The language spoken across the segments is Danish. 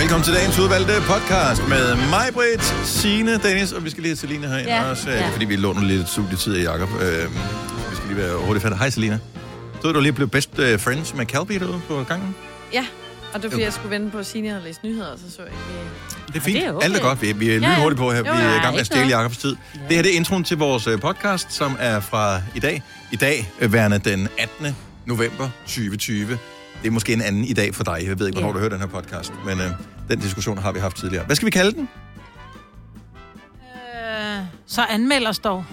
Velkommen til dagens udvalgte podcast med mig, Britt, Signe, Dennis, og vi skal lige have Selina herinde Ja, også, øh, ja. fordi vi låner lidt studietid af Jacob. Øh, vi skal lige være hurtigt færdige. Hej, Selina. Så du lige blev best øh, friends med Calby derude på gangen? Ja, og det var fordi, jeg skulle vente på, Signe havde læst nyheder, så så jeg ikke... Det er fint. det er okay. Alt er godt. Vi, vi er Ja, ja. lynhurtigt på her. Jo, Vi er i ja, gang med at stjæle. Jacobs tid. Det her det er introen til vores øh, podcast, som er fra i dag. I dag, øh, værende den 18. november 2020. Det er måske en anden i dag for dig. Jeg ved ikke, hvornår Ja. du hører den her podcast, men øh, den diskussion har vi haft tidligere. Hvad skal vi kalde den? Øh, så anmeld os dog.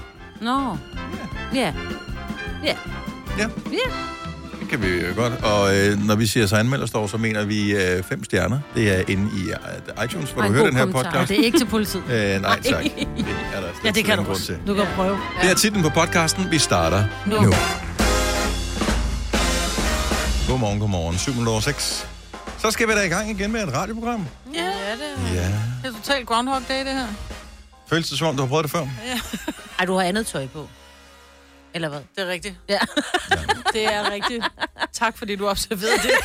Nå. Ja. Ja. Ja. Ja. Det kan vi jo godt. Og øh, når vi siger så anmelderstår, så mener vi øh, fem stjerner. Det er inde i øh, iTunes, hvor Og du hører den her kommentar. podcast. Det er ikke til politiet. Øh, nej, tak. Det er der Ja, det kan du også. til. Du kan prøve. Det er titlen på podcasten. Vi starter Nu. nu. Godmorgen, godmorgen. 7 over 6. Så skal vi da i gang igen med et radioprogram. Ja, Ja, det Ja. det er totalt Groundhog Day, det her. Føles det som om, du har prøvet det før? Ej, du har andet tøj på. Eller hvad? Det er rigtigt. Ja. Det er rigtigt. Tak, fordi du observerede det.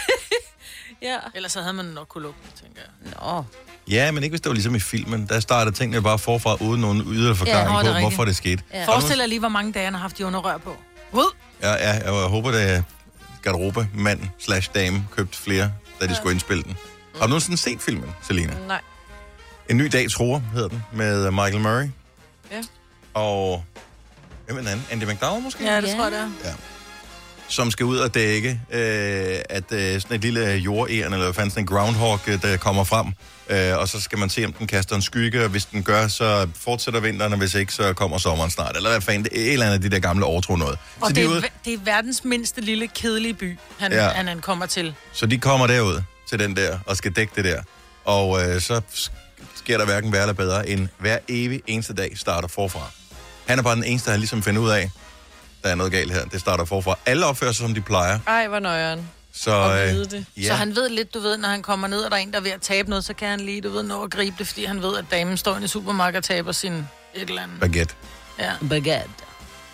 Ja. Ellers så havde man nok kunne lukke det, tænker jeg. Nå. Ja, men ikke hvis det var ligesom i filmen. Der startede tingene bare forfra, uden nogen ydre forklaring ja, det er på, rigtigt. hvorfor det skete. Ja. Forestil dig lige, hvor mange dage han har haft de underrør på. Ud! Ja, ja, jeg håber, at garderobe, mand slash dame købt flere, da de skulle indspille den. Har du nogensinde set filmen, Selina? Nej. En ny dag, tror hedder den, med Michael Murray. Ja. Og hvem er den anden? Andy McDowell måske? Ja, det Ja. tror jeg, det er. Som skal ud og dække, øh, at øh, sådan et lille jordæren, eller hvad fanden sådan en groundhog, øh, der kommer frem. Øh, og så skal man se, om den kaster en skygge, og hvis den gør, så fortsætter vinteren, og hvis ikke, så kommer sommeren snart. Eller hvad fanden, det er et eller andet af de der gamle overtro noget. Og så, det de er, ude, det er verdens mindste lille kedelige by, han, ja. han, han kommer til. så de kommer derud til den der, og skal dække det der. Og øh, så sker der hverken værre eller bedre, end hver evig eneste dag starter forfra. Han er bare den eneste, der ligesom finder ud af, der er noget galt her. Det starter forfra. Alle opfører sig, som de plejer. Ej, hvor nøjeren. Så, Og øh, vide det. ja. Så han ved lidt, du ved, når han kommer ned, og der er en, der er ved at tabe noget, så kan han lige, du ved, nå at gribe det, fordi han ved, at damen står inde i supermarkedet og taber sin et eller andet. baguette, Ja. Baguette.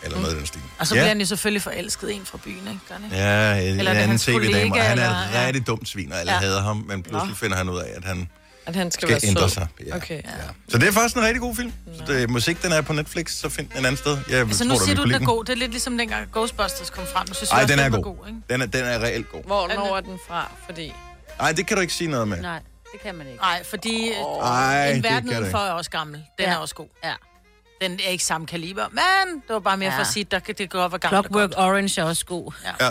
eller noget af den stil. Og så ja. bliver han jo selvfølgelig forelsket en fra byen, ikke? Gør han ikke? Ja, en, Eller er anden hans tv-dame, og han er eller- ja. rigtig dumt svin, og alle Ja. hader ham, men pludselig finder han ud af, at han At han skal, skal være ændre sød. sig. Ja. Okay. Ja. Så det er faktisk en rigtig god film. Så det, musik, den er på Netflix, så find den et andet sted. Jeg Altså tror, nu du siger vil du, den er god. Det er lidt ligesom dengang Ghostbusters kom frem. Nu synes Ej, jeg også, den er var god. god ikke? Den er, den er reelt god. Hvornår er den fra? Fordi... Nej, det kan du ikke sige noget med. Nej, det kan man ikke. Nej, fordi oh, Ej, en det verden udenfor er også gammel. Den Ja. er også god. Ja. Den er ikke samme kaliber, men det var bare mere Ja. for at sige, at der kan det godt være gammelt. og Clockwork. Orange er også god. Ja.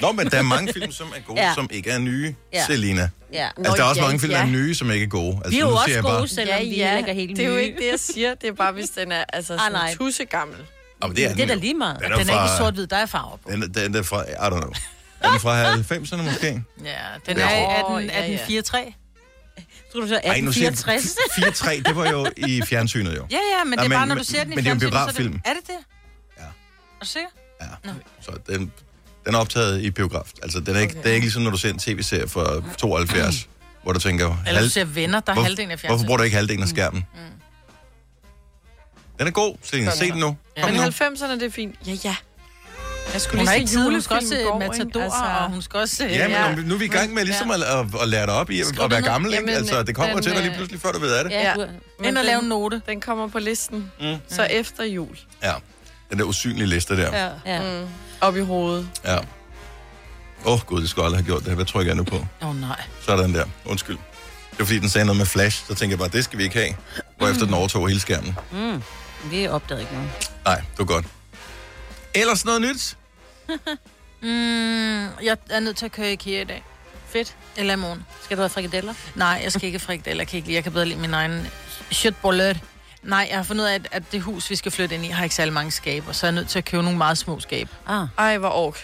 Nå, men der er mange film, som er gode, ja. Ja. som ikke er nye, ja. Ja. Selina. Ja. Altså, der er også ja, mange film, der er ja. nye, som ikke er gode. Altså, Vi er jo også gode, bare, selvom vi heller ikke er helt det er jo nye. ikke det, jeg siger. Det er bare, hvis den er altså, Ah, sådan nej. tusse gammel. Oh, det er, Det er da lige meget. Den Den er ikke fra- i sort-hvid, der er farver på. Den, er- den er fra, I don't know. Er den fra 90'erne måske? Ja, den Ja. er i Åh, 18, ja, ja. 1863. Tror du så Ej, nu siger 1864? 4-3, det var jo i fjernsynet jo. Ja, ja, men Nej, det er bare, men- når du ser den i men det er jo en fjernsynet, biograffilm. Er det det? Ja. Er du sikker? Ja. Så den, den er optaget i biograf. Altså, den er ikke, okay. det er ikke ligesom, når du ser en tv-serie fra 72, hvor du tænker, Eller du ser venner, der er hvor, halvdelen af hvorfor fjernsynet. bruger du ikke halvdelen af skærmen? Den er god, Selina. Se den nu. Kom Men nu. 90'erne, det er fint. Ja, ja. Jeg skulle Hun lige ikke tid, hun skal også se? Matador, Altså, og hun skal også se... Ja, men Ja. nu- nu er vi i gang med ligesom at, at, at lære dig op i at, at være gammel, ikke? Jamen, Altså, det kommer den, til dig lige øh, pludselig, før du ved af det. Ja, Ja. Ind og lave en den, note. den kommer på listen. Mm. Så efter jul. Ja. Den der usynlige liste der. Ja. ja. Mm. Op i hovedet. Ja. Åh, oh, gud, det skulle aldrig have gjort det her. Hvad trykker jeg nu på? Åh, oh, nej. Sådan der. Undskyld. Det var fordi, den sagde noget med flash. Så tænkte jeg bare, det skal vi ikke have. Hvorefter den overtog hele skærmen. Mm. Vi opdagede ikke noget. Nej, det var godt. Ellers noget nyt? Mm, jeg er nødt til at køre i IKEA i dag. Fedt. Eller i morgen. Skal du have frikadeller? Nej, jeg skal ikke have frikadeller. Jeg kan ikke lide. Jeg kan bedre lide min egen shitbollet. Nej, jeg har fundet ud af, at, at det hus, vi skal flytte ind i, har ikke særlig mange skaber, så jeg er nødt til at købe nogle meget små skab. Ah. Ej, hvor ork.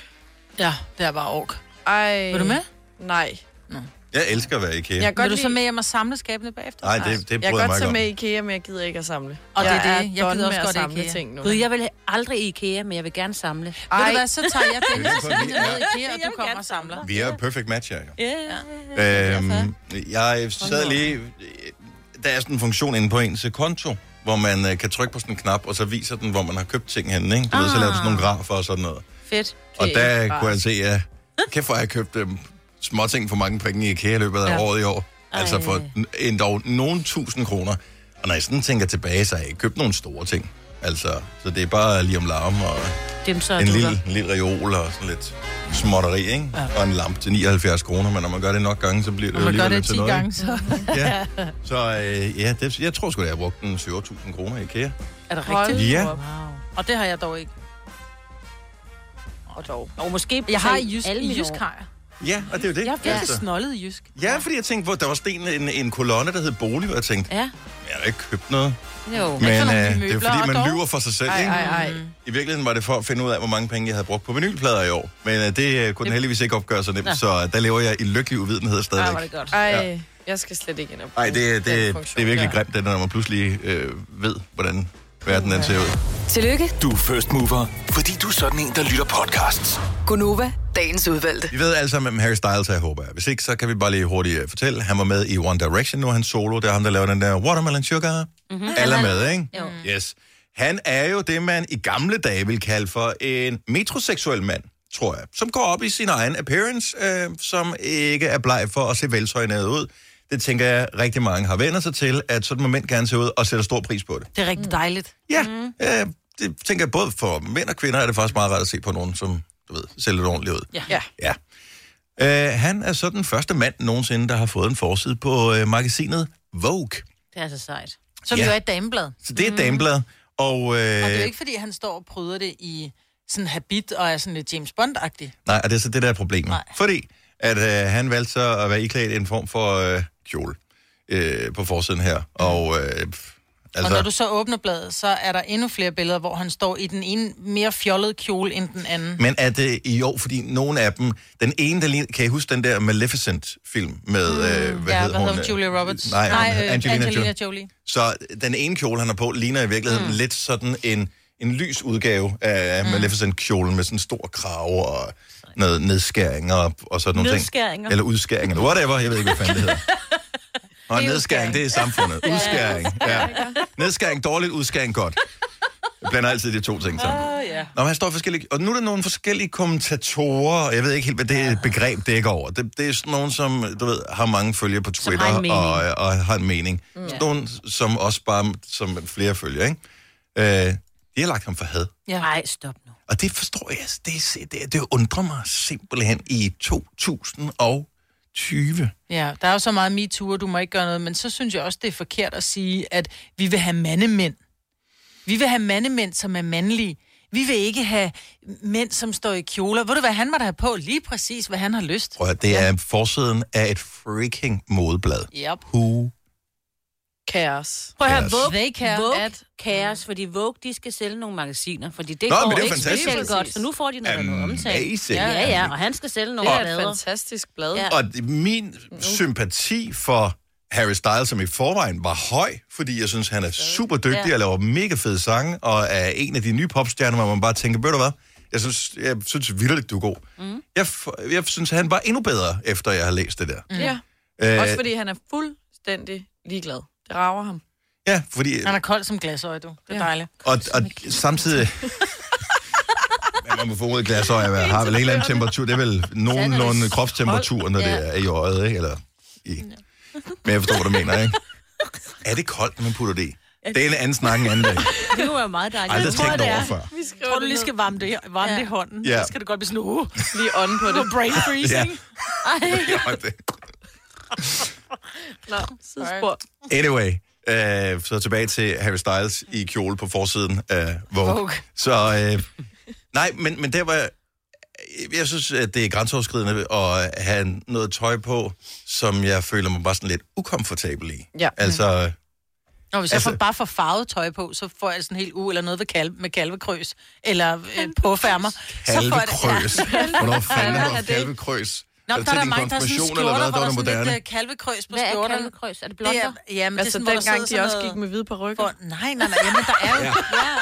Ja, det er bare ork. Ej. Vil du med? Nej. Jeg elsker at være i IKEA. Jeg kan Vil du så lide- med hjem og samle skabene bagefter? Nej, det, det Jeg kan jeg godt tage med i IKEA, men jeg gider ikke at samle. Og det er det. Jeg gider også godt at samle IKEA. ting nu. Gud, jeg vil aldrig i IKEA, men jeg vil gerne samle. Ved du hvad, så tager jeg den med i IKEA, og Jeg du kommer og samler. Vi er perfect match her, jo. Ja. Øhm, jeg sad lige... Der er sådan en funktion inde på ens konto, hvor man øh, kan trykke på sådan en knap, og så viser den, hvor man har købt ting henne, ikke? Du ved, så laver du sådan nogle grafer og sådan noget. Fedt. Og Okay. der kunne jeg se, ja, kæft hvor har jeg købt øhm, små ting for mange penge i IKEA i løbet af Ja. året i år. Altså for endda nogen tusind kroner. Og når jeg sådan tænker tilbage, så har jeg ikke købt nogle store ting. Altså, så det er bare lige om larm og Dem så en lille, en lille reol og sådan lidt småtteri, ikke? Ja. Og en lampe til 79 kroner, men når man gør det nok gange, så bliver det Når jo man gør alligevel det til 10 noget. gange, så... Ja. Så øh, ja, det, jeg tror sgu, at jeg har brugt en 7.000 kroner i IKEA. Er det rigtigt? Ja. Wow. Og det har jeg dog ikke. Og dog. Og måske Jeg har i jysk, alle i jysk har jeg. Ja, og det er jo det. Jeg er virkelig Altså. snollet i jysk. Ja, fordi jeg tænkte, hvor der var sten en, en kolonne, der hed bolig, og jeg tænkte, Ja, jeg har da ikke købt noget. Jo. Men øh, det er fordi, man dog- lyver for sig selv, Ej, ikke? ej, ej. I virkeligheden var det for at finde ud af, hvor mange penge jeg havde brugt på vinylplader i år. Men øh, det øh, kunne den heldigvis ikke opgøre så nemt, Nå. så der lever jeg i lykkelig uvidenhed Ej, var stadigvæk. det godt. Ej, Ja. jeg skal slet ikke ind og Nej, det, er- det, det, er virkelig der. grimt, det, når man pludselig øh, ved, hvordan verden den ser ud. Tillykke, Du er first mover, fordi du er sådan en, der lytter podcasts. Gunova, dagens udvalgte. Vi ved alle sammen, hvem Harry Styles er, håber jeg. Hvis ikke, så kan vi bare lige hurtigt øh, fortælle. Han var med i One Direction, nu er han solo. Det er ham, der laver den der Watermelon Sugar. Mm-hmm. Alle er med, ikke? Jo. Yes. Han er jo det, man i gamle dage vil kalde for en metroseksuel mand, tror jeg. Som går op i sin egen appearance, øh, som ikke er bleg for at se veltøjnet ud. Det tænker jeg, rigtig mange har vendt sig til, at sådan må mænd gerne se ud og sætter stor pris på det. Det er rigtig dejligt. Ja, mm. øh, det tænker jeg både for mænd og kvinder er det faktisk meget rart at se på nogen, som du ved, ser lidt ordentligt ud. Ja. Ja. Ja. Øh, han er så den første mand nogensinde, der har fået en forside på øh, magasinet Vogue. Det er så sejt. Som Ja. jo er et dameblad. Så det er et dameblad. Og, øh, Og det er jo ikke, fordi han står og pryder det i sådan habit og er sådan lidt James Bond-agtig. Nej, og det er så det, der er problemet. Nej. Fordi at øh, han valgte så at være iklædt en form for øh, kjole øh, på forsiden her. Og øh, Altså... Og når du så åbner bladet, så er der endnu flere billeder, hvor han står i den ene mere fjollede kjole end den anden. men er det i år, fordi nogle af dem... Den ene, der ligner, kan I huske den der Maleficent-film med... Øh, hvad ja, hedder hvad hedder hun? hun? Julia Roberts? Nej, Nej øh, Angelina, Angelina, Jolie. Jolie. Så den ene kjole, han har på, ligner i virkeligheden mm. lidt sådan en, en lys udgave af mm. Maleficent-kjolen med sådan en stor krave og noget nedskæring og, og sådan nogle ting. Eller udskæring, eller whatever, jeg ved ikke, hvad fanden det hedder. Og nedskæring, det er samfundet. Udskæring, ja. Nedskæring dårligt, udskæring godt. Jeg blander altid de to ting sammen. Åh, ja. Nå, men han står forskellige, og nu er der nogle forskellige kommentatorer, og jeg ved ikke helt, hvad det begreb dækker over. Det, det er sådan nogen, som, du ved, har mange følgere på Twitter har og, og har en mening. Mm. Sådan nogen, som også bare, som flere følger, ikke? Øh, de har lagt ham for had. Ja. Nej, stop nu. Og det forstår jeg, det, det, det undrer mig simpelthen i 2020. Ja, der er jo så meget MeToo, og du må ikke gøre noget, men så synes jeg også, det er forkert at sige, at vi vil have mandemænd. Vi vil have mandemænd, som er mandlige. Vi vil ikke have mænd, som står i kjoler. Ved du hvad, han må da have på lige præcis, hvad han har lyst. Prøv det er forsiden af et freaking modeblad. Yep. Who Kaos. Prøv at høre. Vogue, They care Vogue at- kaos, fordi Vogue, de skal sælge nogle magasiner, fordi det Nå, går men det er ikke fantastisk. specielt godt, så nu får de noget, noget omtale. Amazing. Ja, ja, ja, og han skal sælge nogle Det er et fantastisk blad. Ja. Og min sympati for Harry Styles, som i forvejen var høj, fordi jeg synes, han er super dygtig Ja. og laver mega fede sange, og er en af de nye popstjerner, hvor man bare tænker, ved du hvad, jeg synes, jeg synes vildt, du er god. Mm. Jeg, jeg synes, han var endnu bedre, efter jeg har læst det der. Mm. Ja. Øh, Også fordi han er fuldstændig ligeglad. Det rager ham. Ja, fordi... Han er kold som glasøje, du. Det er Ja. dejligt. Og, og samtidig... Ja, man må få ud glasøje, har vel en eller anden temperatur. Det er vel nogenlunde kropstemperatur, når det Ja. er i øjet, ikke? Eller i... Men jeg forstår, hvad du mener, ikke? Er det koldt, når man putter det i? Det er en anden snak en anden dag. Det var meget dejligt. Aldrig Jeg tænkt det er. over før. Vi Tror du lige skal varme det, varme Ja. det i hånden? Ja. Så skal det godt blive sådan, uh, Lige ånden på det. brain freezing. Ja, det- Nå, sidespor. Anyway, øh, så tilbage til Harry Styles i kjole på forsiden af Vogue. Vogue. Så øh, nej, men, men der var... Jeg synes, at det er grænseoverskridende at have noget tøj på, som jeg føler mig bare sådan lidt ukomfortabel i. Ja. Altså, Når hvis jeg Altså- får, bare får farvet tøj på, så får jeg sådan helt u eller noget ved kalve, med kalvekrøs, eller øh, påfærmer. Så får jeg det- kalvekrøs. Hvornår fanden har er kalvekrøs? Nå, Er der det er der din mange, der har sådan skjorter, eller hvad? hvor Der der er er det sådan moderne. lidt øh, kalvekrøs på Hvad er skjorterne. kalvekrøs? Er det Det blonder? er, ja, men det er Altså sådan, hvor der dengang sidder de også gik med hvide på ryggen. For, nej, nej, nej, jamen der er jo... ja.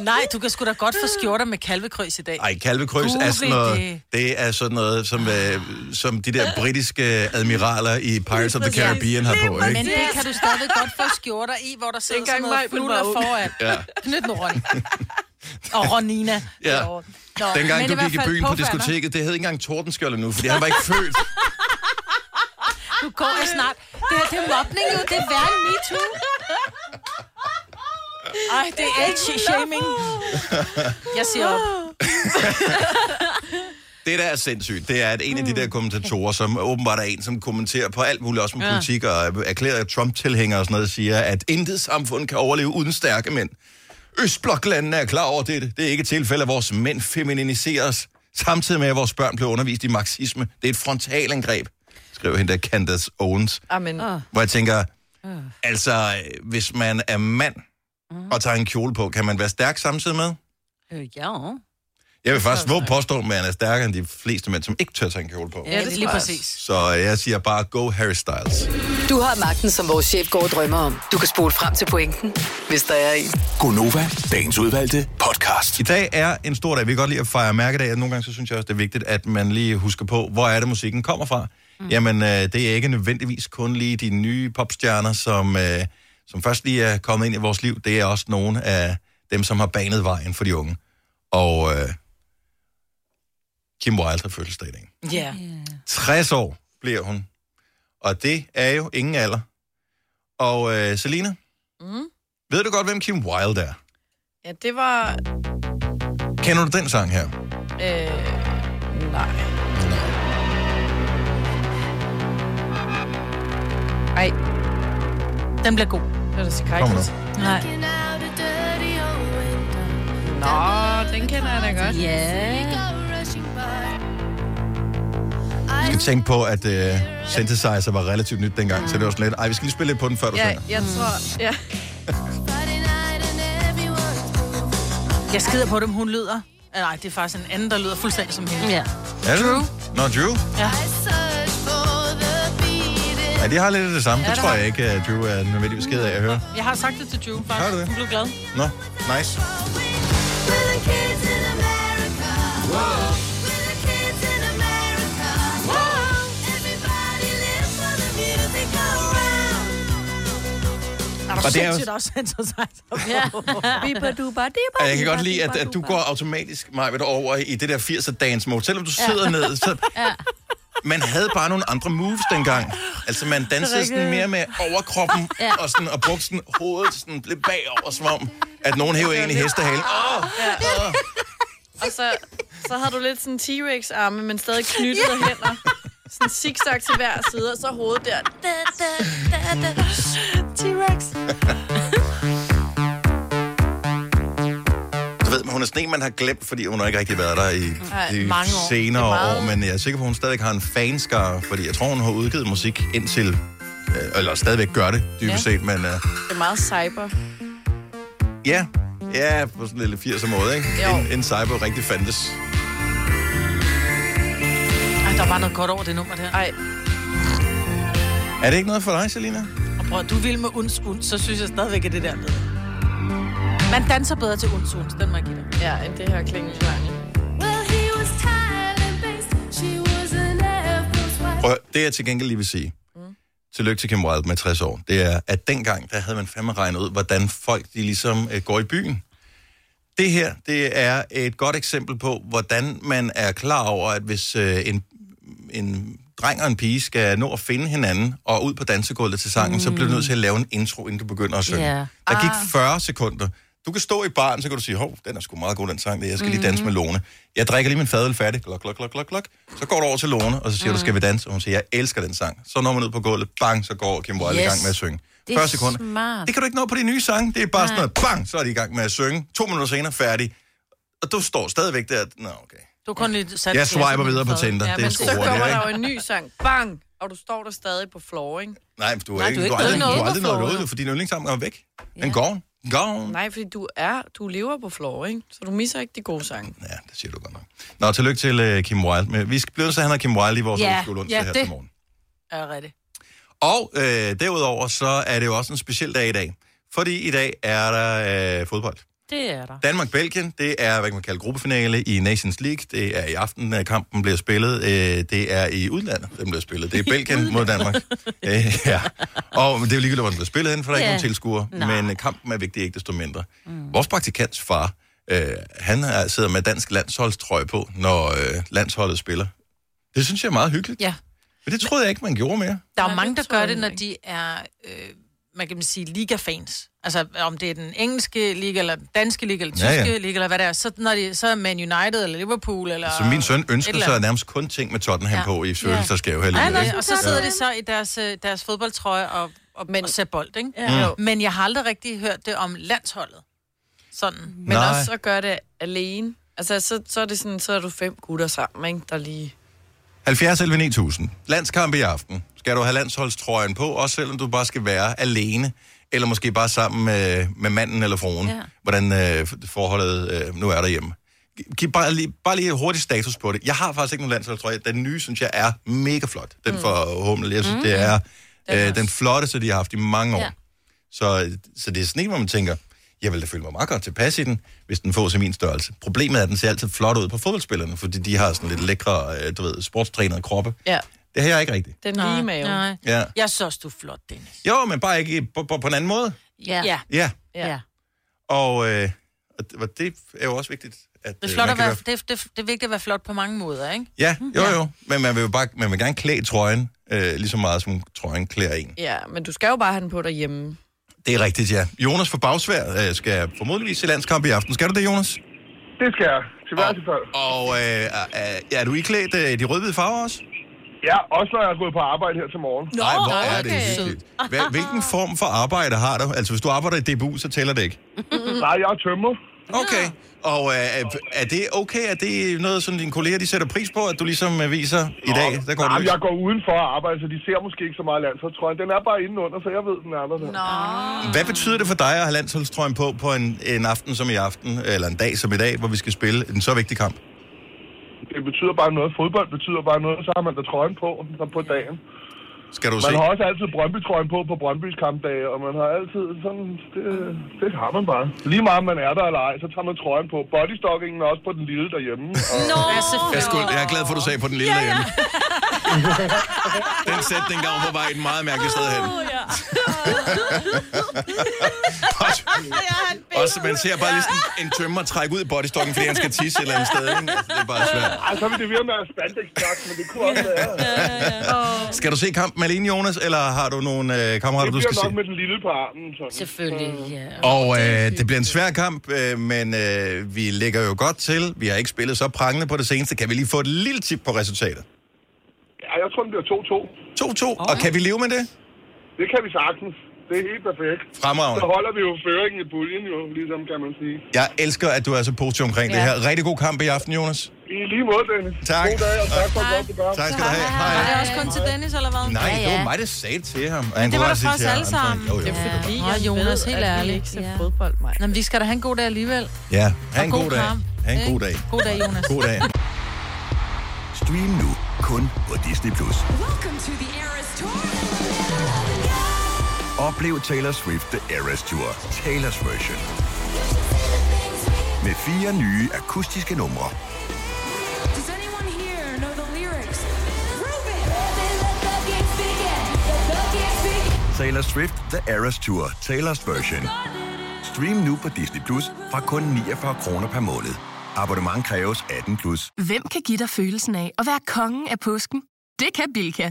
Nej, du kan sgu da godt få skjorter med kalvekrøs i dag. Ej, kalvekrøs er sådan noget, det. det er sådan noget, som, øh, som de der britiske admiraler i Pirates of the Caribbean har på, Men ikke? det kan du stadig godt få skjorter i, hvor der sidder sådan noget flutter foran. Ja. Knyt nu, Ronny. Og Ronina. Ja. derovre. Nå, Dengang du gik i byen på diskoteket, det hed ikke engang Tordenskjold nu, fordi han var ikke født. Du går jeg snart. Det her, det er mobning jo. Det er værre end MeToo. Ej, det er age-shaming. Jeg siger op. Det, der er sindssygt, det er, at en af de der kommentatorer, som åbenbart er en, som kommenterer på alt muligt, også med ja. politik, og erklærer Trump-tilhænger og sådan noget, siger, at intet samfund kan overleve uden stærke mænd. Østbloklandene er klar over det. Det er ikke et tilfælde, at vores mænd feminiseres, samtidig med, at vores børn bliver undervist i marxisme. Det er et frontalangreb, skriver hende der Candace Owens. Amen. Hvor jeg tænker, altså, øh, hvis man er mand og tager en kjole på, kan man være stærk samtidig med? Øh, ja. Jeg vil faktisk våge påstå, at man er stærkere end de fleste mænd, som ikke tør tage en kjole på. Ja, det er lige præcis. Så jeg siger bare, go Harry Styles. Du har magten, som vores chef går og drømmer om. Du kan spole frem til pointen, hvis der er en. Gonova, dagens udvalgte podcast. I dag er en stor dag. Vi kan godt lide at fejre mærkedag, og nogle gange så synes jeg også, det er vigtigt, at man lige husker på, hvor er det, musikken kommer fra. Mm. Jamen, øh, det er ikke nødvendigvis kun lige de nye popstjerner, som, øh, som først lige er kommet ind i vores liv. Det er også nogle af dem, som har banet vejen for de unge. Og øh, Kim Wilde har fødselsdag i dag. Ja. 60 år bliver hun. Og det er jo ingen alder. Og øh, Selina, Mm. ved du godt, hvem Kim Wilde er? Ja, det var... Kender du den sang her? Øh, nej. Ej, Den bliver god. det var da så Kom nu. kajt. Nej. Nå, den kender jeg da godt. Ja. Jeg skal tænke på, at uh, synthesizer var relativt nyt dengang, så det var sådan lidt, ej, vi skal lige spille lidt på den, før du Ja, synger. jeg tror... Ja. Jeg skider på dem, hun lyder. Ah, Nej, det er faktisk en anden, der lyder fuldstændig som hende. Ja. Er det Drew? Nå, Drew? Ja. Ja, de har lidt af det samme. Ja, det det tror har jeg ikke, at Drew er nødvendigvis ked af at høre. Jeg har sagt det til Drew, faktisk. Har du det? Hun blev glad. Nå, nice. Er Og det er jo- sindssygt også synthesizer? Ja. Jeg kan godt lide, at, at du går automatisk, Maja, over i det der 80'er dance mode. Selvom du sidder ned, så... Man havde bare nogle andre moves dengang. Altså, man dansede sådan mere med overkroppen, Ja. og, sådan, og brugte sådan hovedet sådan lidt bagover, som om, at nogen hæver en i hestehalen. Åh, åh. Og så, så havde du lidt sådan T-Rex-arme, men stadig knyttede hænder. Sådan zigzag til hver side, og så hovedet der. Da, da, da, da. T-Rex. Du ved, men hun er sådan en, man har glemt, fordi hun har ikke rigtig været der i de mange år. senere er meget- år. Men jeg er sikker på, at hun stadig har en fanskare, fordi jeg tror, hun har udgivet musik indtil... Øh, eller stadigvæk gør det, dybest Ja. set, men øh, Det er meget cyber. ja, ja, på sådan en lille 80'er måde, ikke? Jo. En, en cyber rigtig fandtes. Ej, der var noget godt over det nummer der. Ej, Er det ikke noget for dig, Selina? Og prøv, du vil med uns, uns, så synes jeg stadigvæk, at det der med. Man danser bedre til uns, uns, den må jeg give dig. ja, end det her klingelklange. Prøv, at høre, det jeg til gengæld lige vil sige, mm. tillykke til Kim Wilde med 60 år, det er, at dengang, der havde man fandme regnet ud, hvordan folk de ligesom øh, går i byen. Det her, det er et godt eksempel på, hvordan man er klar over, at hvis øh, en, en dreng og en pige skal nå at finde hinanden og ud på dansegulvet til sangen, mm. så bliver du nødt til at lave en intro, inden du begynder at synge. Ja. Der gik 40 sekunder. Du kan stå i baren, så kan du sige, hov, den er sgu meget god, den sang. Jeg skal lige danse med Lone. Jeg drikker lige min fadøl færdig. Klok, klok, klok, klok, klok. Så går du over til Lone, og så siger du, skal vi danse? Og hun siger, jeg elsker den sang. Så når man ud på gulvet, bang, så går Kim Wilde yes. i gang med at synge. Det er 40 sekunder. smart. Det kan du ikke nå på de nye sange. Det er bare sådan noget, bang, så er de i gang med at synge. To minutter senere, færdig. Og du står stadigvæk der. Nå, okay. Du kun lige sat Jeg swiper videre på Tinder. Ja, Det er men sgu Så hurtigt, kommer der jo en ny sang. Bang! Og du står der stadig på floor, ikke? Nej, men du er Nej, ikke, du er er aldrig, noget du er aldrig noget flooret. ud, fordi din yndlingssang er væk. Den Ja. går. Gone. Nej, fordi du er, du lever på floor, ikke? Så du misser ikke de gode sange. Ja, det siger du godt nok. Nå, tillykke til uh, Kim Wilde. Men vi skal blive at han har Kim Wilde i vores Ja, skole ja, her det- til morgen. Ja, rigtigt. Og øh, derudover, så er det jo også en speciel dag i dag. Fordi i dag er der øh, fodbold. Det er der. Danmark-Belgien, det er, hvad kan man kalde, gruppefinale i Nations League. Det er i aften, at kampen bliver spillet. Øh, det er i udlandet, den bliver spillet. Det er Belgien mod Danmark. øh, ja. Og det er jo ligegyldigt, hvor den bliver spillet hen, for der er ikke Ja. nogen tilskuere. Nej. Men øh, kampen er vigtig, ikke desto mindre. Mm. Vores praktikants far Øh, han er, sidder med dansk landsholdstrøje på, når øh, landsholdet spiller. Det synes jeg er meget hyggeligt. Ja. Men det troede jeg ikke, man gjorde mere. Der er jo mange, der gør det, når de er, øh, man kan sige, liga-fans. Altså, om det er den engelske liga, eller den danske liga, eller Ja, tyske ja. liga, eller hvad det er. Så, når de, så er Man United, eller Liverpool, eller... Så min søn ønsker sig nærmest kun ting med Tottenham Ja. på i følelsesgave Ja, nej, ikke? og så sidder de så i deres, øh, deres fodboldtrøje og, og, Men, Men- og ser bold, ikke? Ja. Jo. Men jeg har aldrig rigtig hørt det om landsholdet. Sådan. Men Nej. også at gøre det alene. Altså, så, så er det sådan, så er du fem gutter sammen, ikke? Der lige... 70 11 9000. Landskamp i aften. Skal du have landsholdstrøjen på, også selvom du bare skal være alene, eller måske bare sammen med, med manden eller fruen, ja. Hvordan øh, forholdet øh, nu er derhjemme. Giv bare lige, bare lige hurtig status på det. Jeg har faktisk ikke nogen landsholdstrøje. Den nye, synes jeg, er mega flot. Den mm. for Hummel. Jeg synes, mm. det er øh, den flotteste, de har haft i mange år. Ja. Så, så det er sådan en, hvor man tænker, jeg vil da føle mig meget godt tilpas i den, hvis den får til min størrelse. Problemet er, at den ser altid flot ud på fodboldspillerne, fordi de har sådan lidt lækre, øh, du ved, sportstrænede kroppe. Ja, Det har jeg ikke rigtigt. den lige mave. Nej. Ja. Jeg synes også, du er flot, Dennis. Jo, men bare ikke på, på, på en anden måde. Ja. Ja. Ja, Ja. og, øh, og det- og er jo også vigtigt. At, Det er, øh, flot at kan være, det, det, det er vigtigt at være flot på mange måder, ikke? Ja, jo jo, men man vil jo bare, man vil gerne klæde trøjen, øh, lige så meget som trøjen klæder en. Ja, men du skal jo bare have den på derhjemme. Det er rigtigt, ja. Jonas fra Bagsvær øh, skal formodentlig se landskamp i aften. Skal du det, Jonas? Det skal jeg. Til hver fald. Og øh, er, er du iklædt øh, de rødhvide farver også? Ja, også når jeg er gået på arbejde her til morgen. Nej, hvor er det okay. hyggeligt. Hvad, hvilken form for arbejde har du? Altså, hvis du arbejder i DBU, så tæller det ikke. Nej, jeg er tømmer. Okay. Og øh, er, er det okay? Er det noget, som dine kolleger de sætter pris på, at du ligesom øh, viser i dag? Der går Nej, jeg går udenfor at arbejde, så de ser måske ikke så meget landsholdstrøjen. Den er bare indenunder, så jeg ved, den er der. Nå. Hvad betyder det for dig at have landsholdstrøjen på på en, en aften som i aften, eller en dag som i dag, hvor vi skal spille en så vigtig kamp? Det betyder bare noget. Fodbold betyder bare noget. Så har man da trøjen på så på dagen. Skal du Man se? har også altid Brøndby-trøjen på på Brøndbys kampdage, og man har altid sådan... Det, det har man bare. Lige meget om man er der eller ej, så tager man trøjen på. Bodystockingen er også på den lille derhjemme. Og... Nå, ja, Jeg er, skuld, jeg er glad for, at du sagde på den lille derhjemme. Den sætning gav på vej et meget mærkeligt sted hen. Også, også, man ser bare lige sådan en tømmer trække ud i bodystocken, fordi han skal tisse et eller andet sted. Ikke? Altså, det er bare svært. Ej, så vil det virke med at spandex men det kunne også være. Skal du se kampen alene, Jonas, eller har du nogle øh, kammerater, Det du skal bliver se? nok med den lille på armen. Sådan. Selvfølgelig, ja. Og øh, det bliver en svær kamp, øh, men øh, vi ligger jo godt til. Vi har ikke spillet så prangende på det seneste. Kan vi lige få et lille tip på resultatet? Ja, jeg tror, den bliver 2-2. 2-2, og kan vi leve med det? Det kan vi sagtens. Det er helt perfekt. Så Fremragende. holder vi jo føringen i puljen, jo, ligesom kan man sige. Jeg elsker, at du er så positiv omkring ja. det her. Rigtig god kamp i aften, Jonas. I lige måde, Dennis. Tak. God dag, og tak for godt program. Tak skal du have. Er Hej. det også kun til Dennis, eller hvad? Nej, Ja, det var mig, der sagde til ham. Og han det var sige for os alle sammen. Jo, jo. Det er fordi, jeg Jonas, ved, helt ærligt. ikke ser Ja. fodbold, mig. Nå, men vi skal da have en god dag alligevel. Ja, ha' en Og god dag. kamp. Ha' en god dag. God dag, Jonas. God dag. Stream nu kun på Disney+. Plus. Oplev Taylor Swift The Eras Tour, Taylor's version. Med fire nye akustiske numre. Taylor Swift The Eras Tour, Taylor's version. Stream nu på Disney Plus fra kun 49 kroner per måned. Abonnement kræves 18 plus. Hvem kan give dig følelsen af at være kongen af påsken? Det kan Bilka!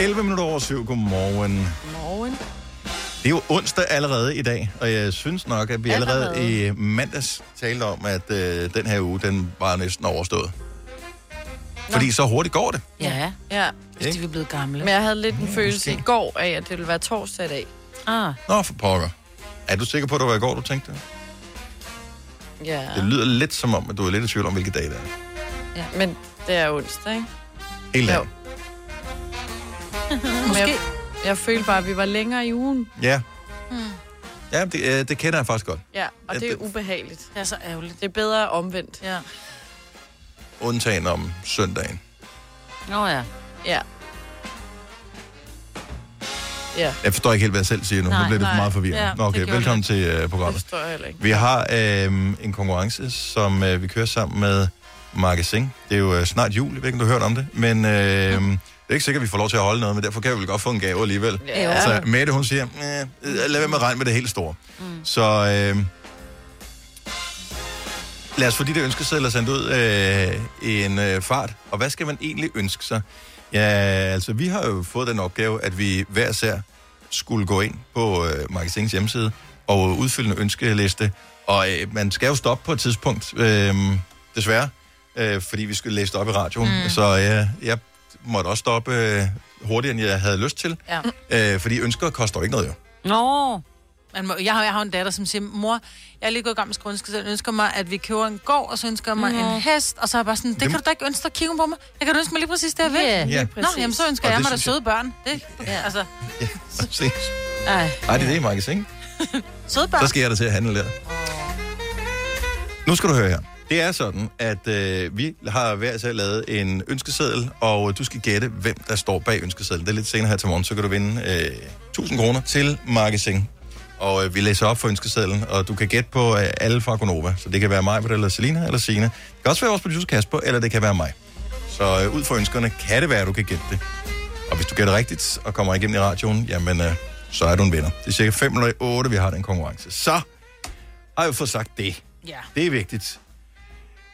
11 minutter over syv. Godmorgen. Morgen. Det er jo onsdag allerede i dag, og jeg synes nok, at vi allerede, Allerede. i mandags talte om, at øh, den her uge, den var næsten overstået. Fordi så hurtigt går det. Ja, Ja. hvis de er blevet gamle. Men jeg havde lidt en følelse i går af, at det ville være torsdag i dag. Ah. Nå, for pokker. Er du sikker på, at det var i går, du tænkte det? Ja. Det lyder lidt som om, at du er lidt i tvivl om, hvilke dag det er. ja. Men det er onsdag, ikke? Helt Jo. Måske. Jeg, jeg følte bare, at vi var længere i ugen. Ja. Hmm. Ja, det, øh, det kender jeg faktisk godt. Ja, og Ja, det er det- ubehageligt. Det er så ærgerligt. Det er bedre omvendt. Ja. Undtagen om søndagen. Nå ja. Ja. Ja, Jeg forstår ikke helt, hvad jeg selv siger nu. Nej, nu bliver det for nej. meget forvirrende. Ja, Nå, okay, det velkommen det. til øh, det programmet. forstår jeg heller ikke. Vi har øh, en konkurrence, som øh, vi kører sammen med Magasin. Det er jo øh, snart jul, jeg ved ikke, om du har hørt om det, men øh, det er ikke sikkert, at vi får lov til at holde noget, men derfor kan vi vel godt få en gave alligevel. Ja. Altså, Mette, hun siger, lad være med at regne med det helt store. Mm. Så øh, lad os få de der ønskesedler sendt ud øh, i en øh, fart. Og hvad skal man egentlig ønske sig? Ja, altså, vi har jo fået den opgave, at vi hver sær skulle gå ind på øh, Magasins hjemmeside og udfylde en ønskeliste. Og øh, man skal jo stoppe på et tidspunkt, øh, desværre, øh, fordi vi skulle læse det op i radioen. Mm. Så øh, jeg måtte også stoppe øh, hurtigere, end jeg havde lyst til. Ja. Øh, fordi ønsker koster ikke noget jo. Nå. Man må, jeg, har, jeg har en datter, som siger, mor, jeg er lige gået i gang med skolen, jeg ønsker mig, at vi køber en gård, og så ønsker jeg mig Nå. en hest, og så er jeg bare sådan, det, Det- kan du da ikke ønske dig, kigge på mig. Jeg kan ønske mig lige præcis det, jeg vil. Ja, Ja. Nå, jamen så ønsker Og jeg det mig da synes jeg- søde børn. Det, ja. altså, Ja, præcis. Ej. Ej, det er det i Magasin. søde børn. Så skal jeg da til at handle der. Nu skal du høre her. Det er sådan, at øh, vi har hver især lavet en ønskeseddel, og du skal gætte, hvem der står bag ønskesedlen. Det er lidt senere her til morgen, så kan du vinde øh, 1000 kroner til Magasin. Og øh, vi læser op for ønskesedlen, og du kan gætte på øh, alle fra Gonova. Så det kan være mig, eller Selina, eller Sina. Det kan også være vores producer Kasper, eller det kan være mig. Så øh, ud fra ønskerne kan det være, at du kan gætte det. Og hvis du gætter rigtigt og kommer igennem i radioen, jamen, øh, så er du en vinder. Det er cirka 5 eller 8, vi har den konkurrence. Så har jeg jo fået sagt det. Ja. Det er vigtigt.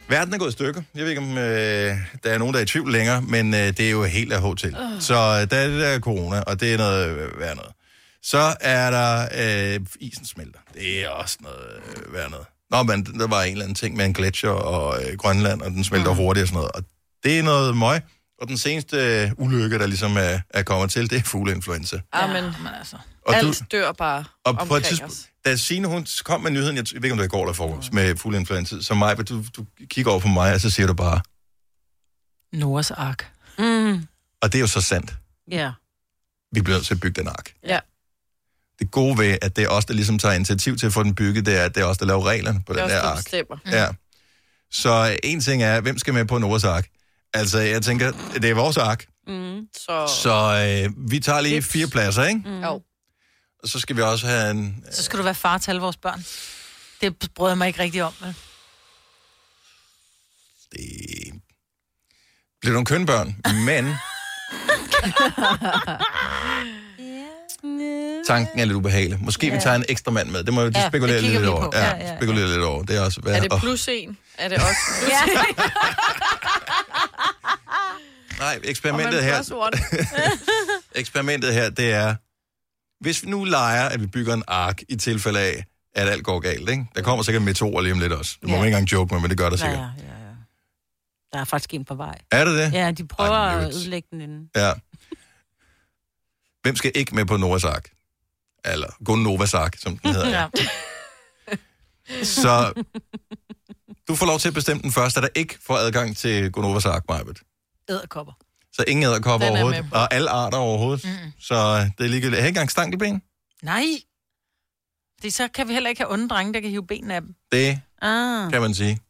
Verden er gået i stykker. Jeg ved ikke, om øh, der er nogen, der er i tvivl længere, men øh, det er jo helt af hotel. Uh. Så øh, der er det der corona, og det er noget øh, værd noget. Så er der øh, isen smelter. Det er også noget øh, værd noget. Nå, men der var en eller anden ting med en gletsjer og øh, Grønland, og den smelter uh. hurtigt og sådan noget. Og det er noget møg. Og den seneste øh, ulykke, der ligesom er, er kommet til, det er fugleinfluenza. Ja, men Men altså, Og du, alt dør bare og på et tidspunkt, os. da Signe, hun kom med nyheden, jeg ved ikke, om det var i går eller forgårs, med fugleinfluenza, så mig, du, du kigger over på mig, og så siger du bare, Noahs ark. Mm. og det er jo så sandt. Ja. Vi bliver nødt til at bygge den ark. Ja, Det gode ved, at det er os, der ligesom tager initiativ til at få den bygget, det er, at det er os, der laver reglerne på det er den også der det, ark. bestemmer. Ja. Så en ting er, hvem skal med på Noras ark? Altså, jeg tænker, det er vores ark, Mm. Så, så øh, vi tager lige fire pladser, ikke? Mm. jo. Og så skal vi også have en... Så skal du være far til alle vores børn. Det brød jeg mig ikke rigtig om. Vel? Det bliver nogle kønne børn, men tanken er lidt ubehagelig. Måske vi tager en ekstra mand med. Det må vi Ja, spekulere det lidt over. Ja, Ja, ja, ja. spekulere lidt over. Det er også... Hvad, Er det plus en? Er det også plus Ja. nej, eksperimentet man her, eksperimentet her, det er, hvis vi nu leger, at vi bygger en ark i tilfælde af, at alt går galt, ikke? Der kommer sikkert meteorer lige om lidt også. Det må Ja. man ikke engang joke med, men det gør der Ja, sikkert. ja, ja, ja. Der er faktisk en på vej. Er det det? Ja, de prøver Ej, at udlægge den inden. Ja. Hvem skal ikke med på Noras ark? Eller Gun Novas ark, som den hedder. ja. Så du får lov til at bestemme den første, der ikke får adgang til Gonovas ark, Majbet. Æderkopper. Så ingen æderkopper er overhovedet, og alle arter overhovedet. Mm. Så det er ligegyldigt. Har ikke engang stankelben. Nej. Det, så kan vi heller ikke have onde drenge, der kan hive benene af dem. Det Ah. kan man sige.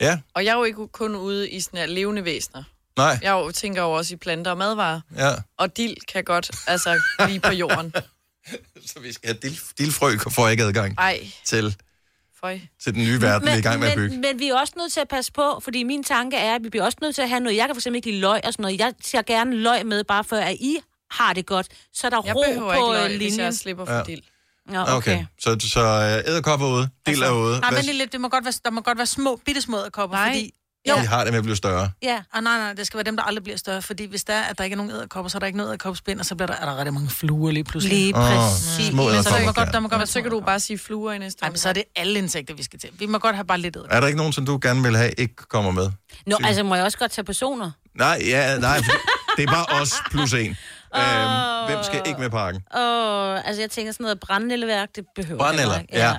Ja, Og jeg er jo ikke kun ude i sådan her levende væsener. nej, Jeg jo, tænker jo også i planter og madvarer. ja. Og dild kan godt altså blive på jorden. Så vi skal have dil, dilfrø, får ikke adgang Ej, til, føj. til den nye verden, vi er i gang med at bygge. men, men vi er også nødt til at passe på, fordi min tanke er, at vi bliver også nødt til at have noget. Jeg kan for eksempel ikke lide løg og sådan noget. Jeg ser gerne løg med, bare for at I har det godt. Så er der Jeg ro på ikke løg, hvis linjen. jeg slipper for Ja. ja. dild. Nå, Okay, okay. så, så øh, æderkopper ude, dil er ude. Nej, men lidt, det må godt være, der må godt være små, bitte små æderkopper, fordi Jo. De har det med at blive større. Ja. Ah, nej, nej, det skal være dem, der aldrig bliver større. Fordi hvis der er, at der ikke er nogen æderkopper, så er der ikke noget æderkopspind, og så bliver der, er der rigtig mange fluer lige pludselig. Lige præcis. små Så der må godt, der må godt være Så kan du bare sige fluer i næste Nej, men så er det alle insekter, vi skal til. Vi må godt have bare lidt æderkopper. Er der ikke nogen, som du gerne vil have, ikke kommer med? Nå, altså må jeg også godt tage personer? Nej, ja, nej. for Det er bare os plus en. Øhm, hvem skal ikke med parken? Åh, altså jeg tænker sådan noget brændenældeværk, det behøver jeg Brændenælder, ikke. ja.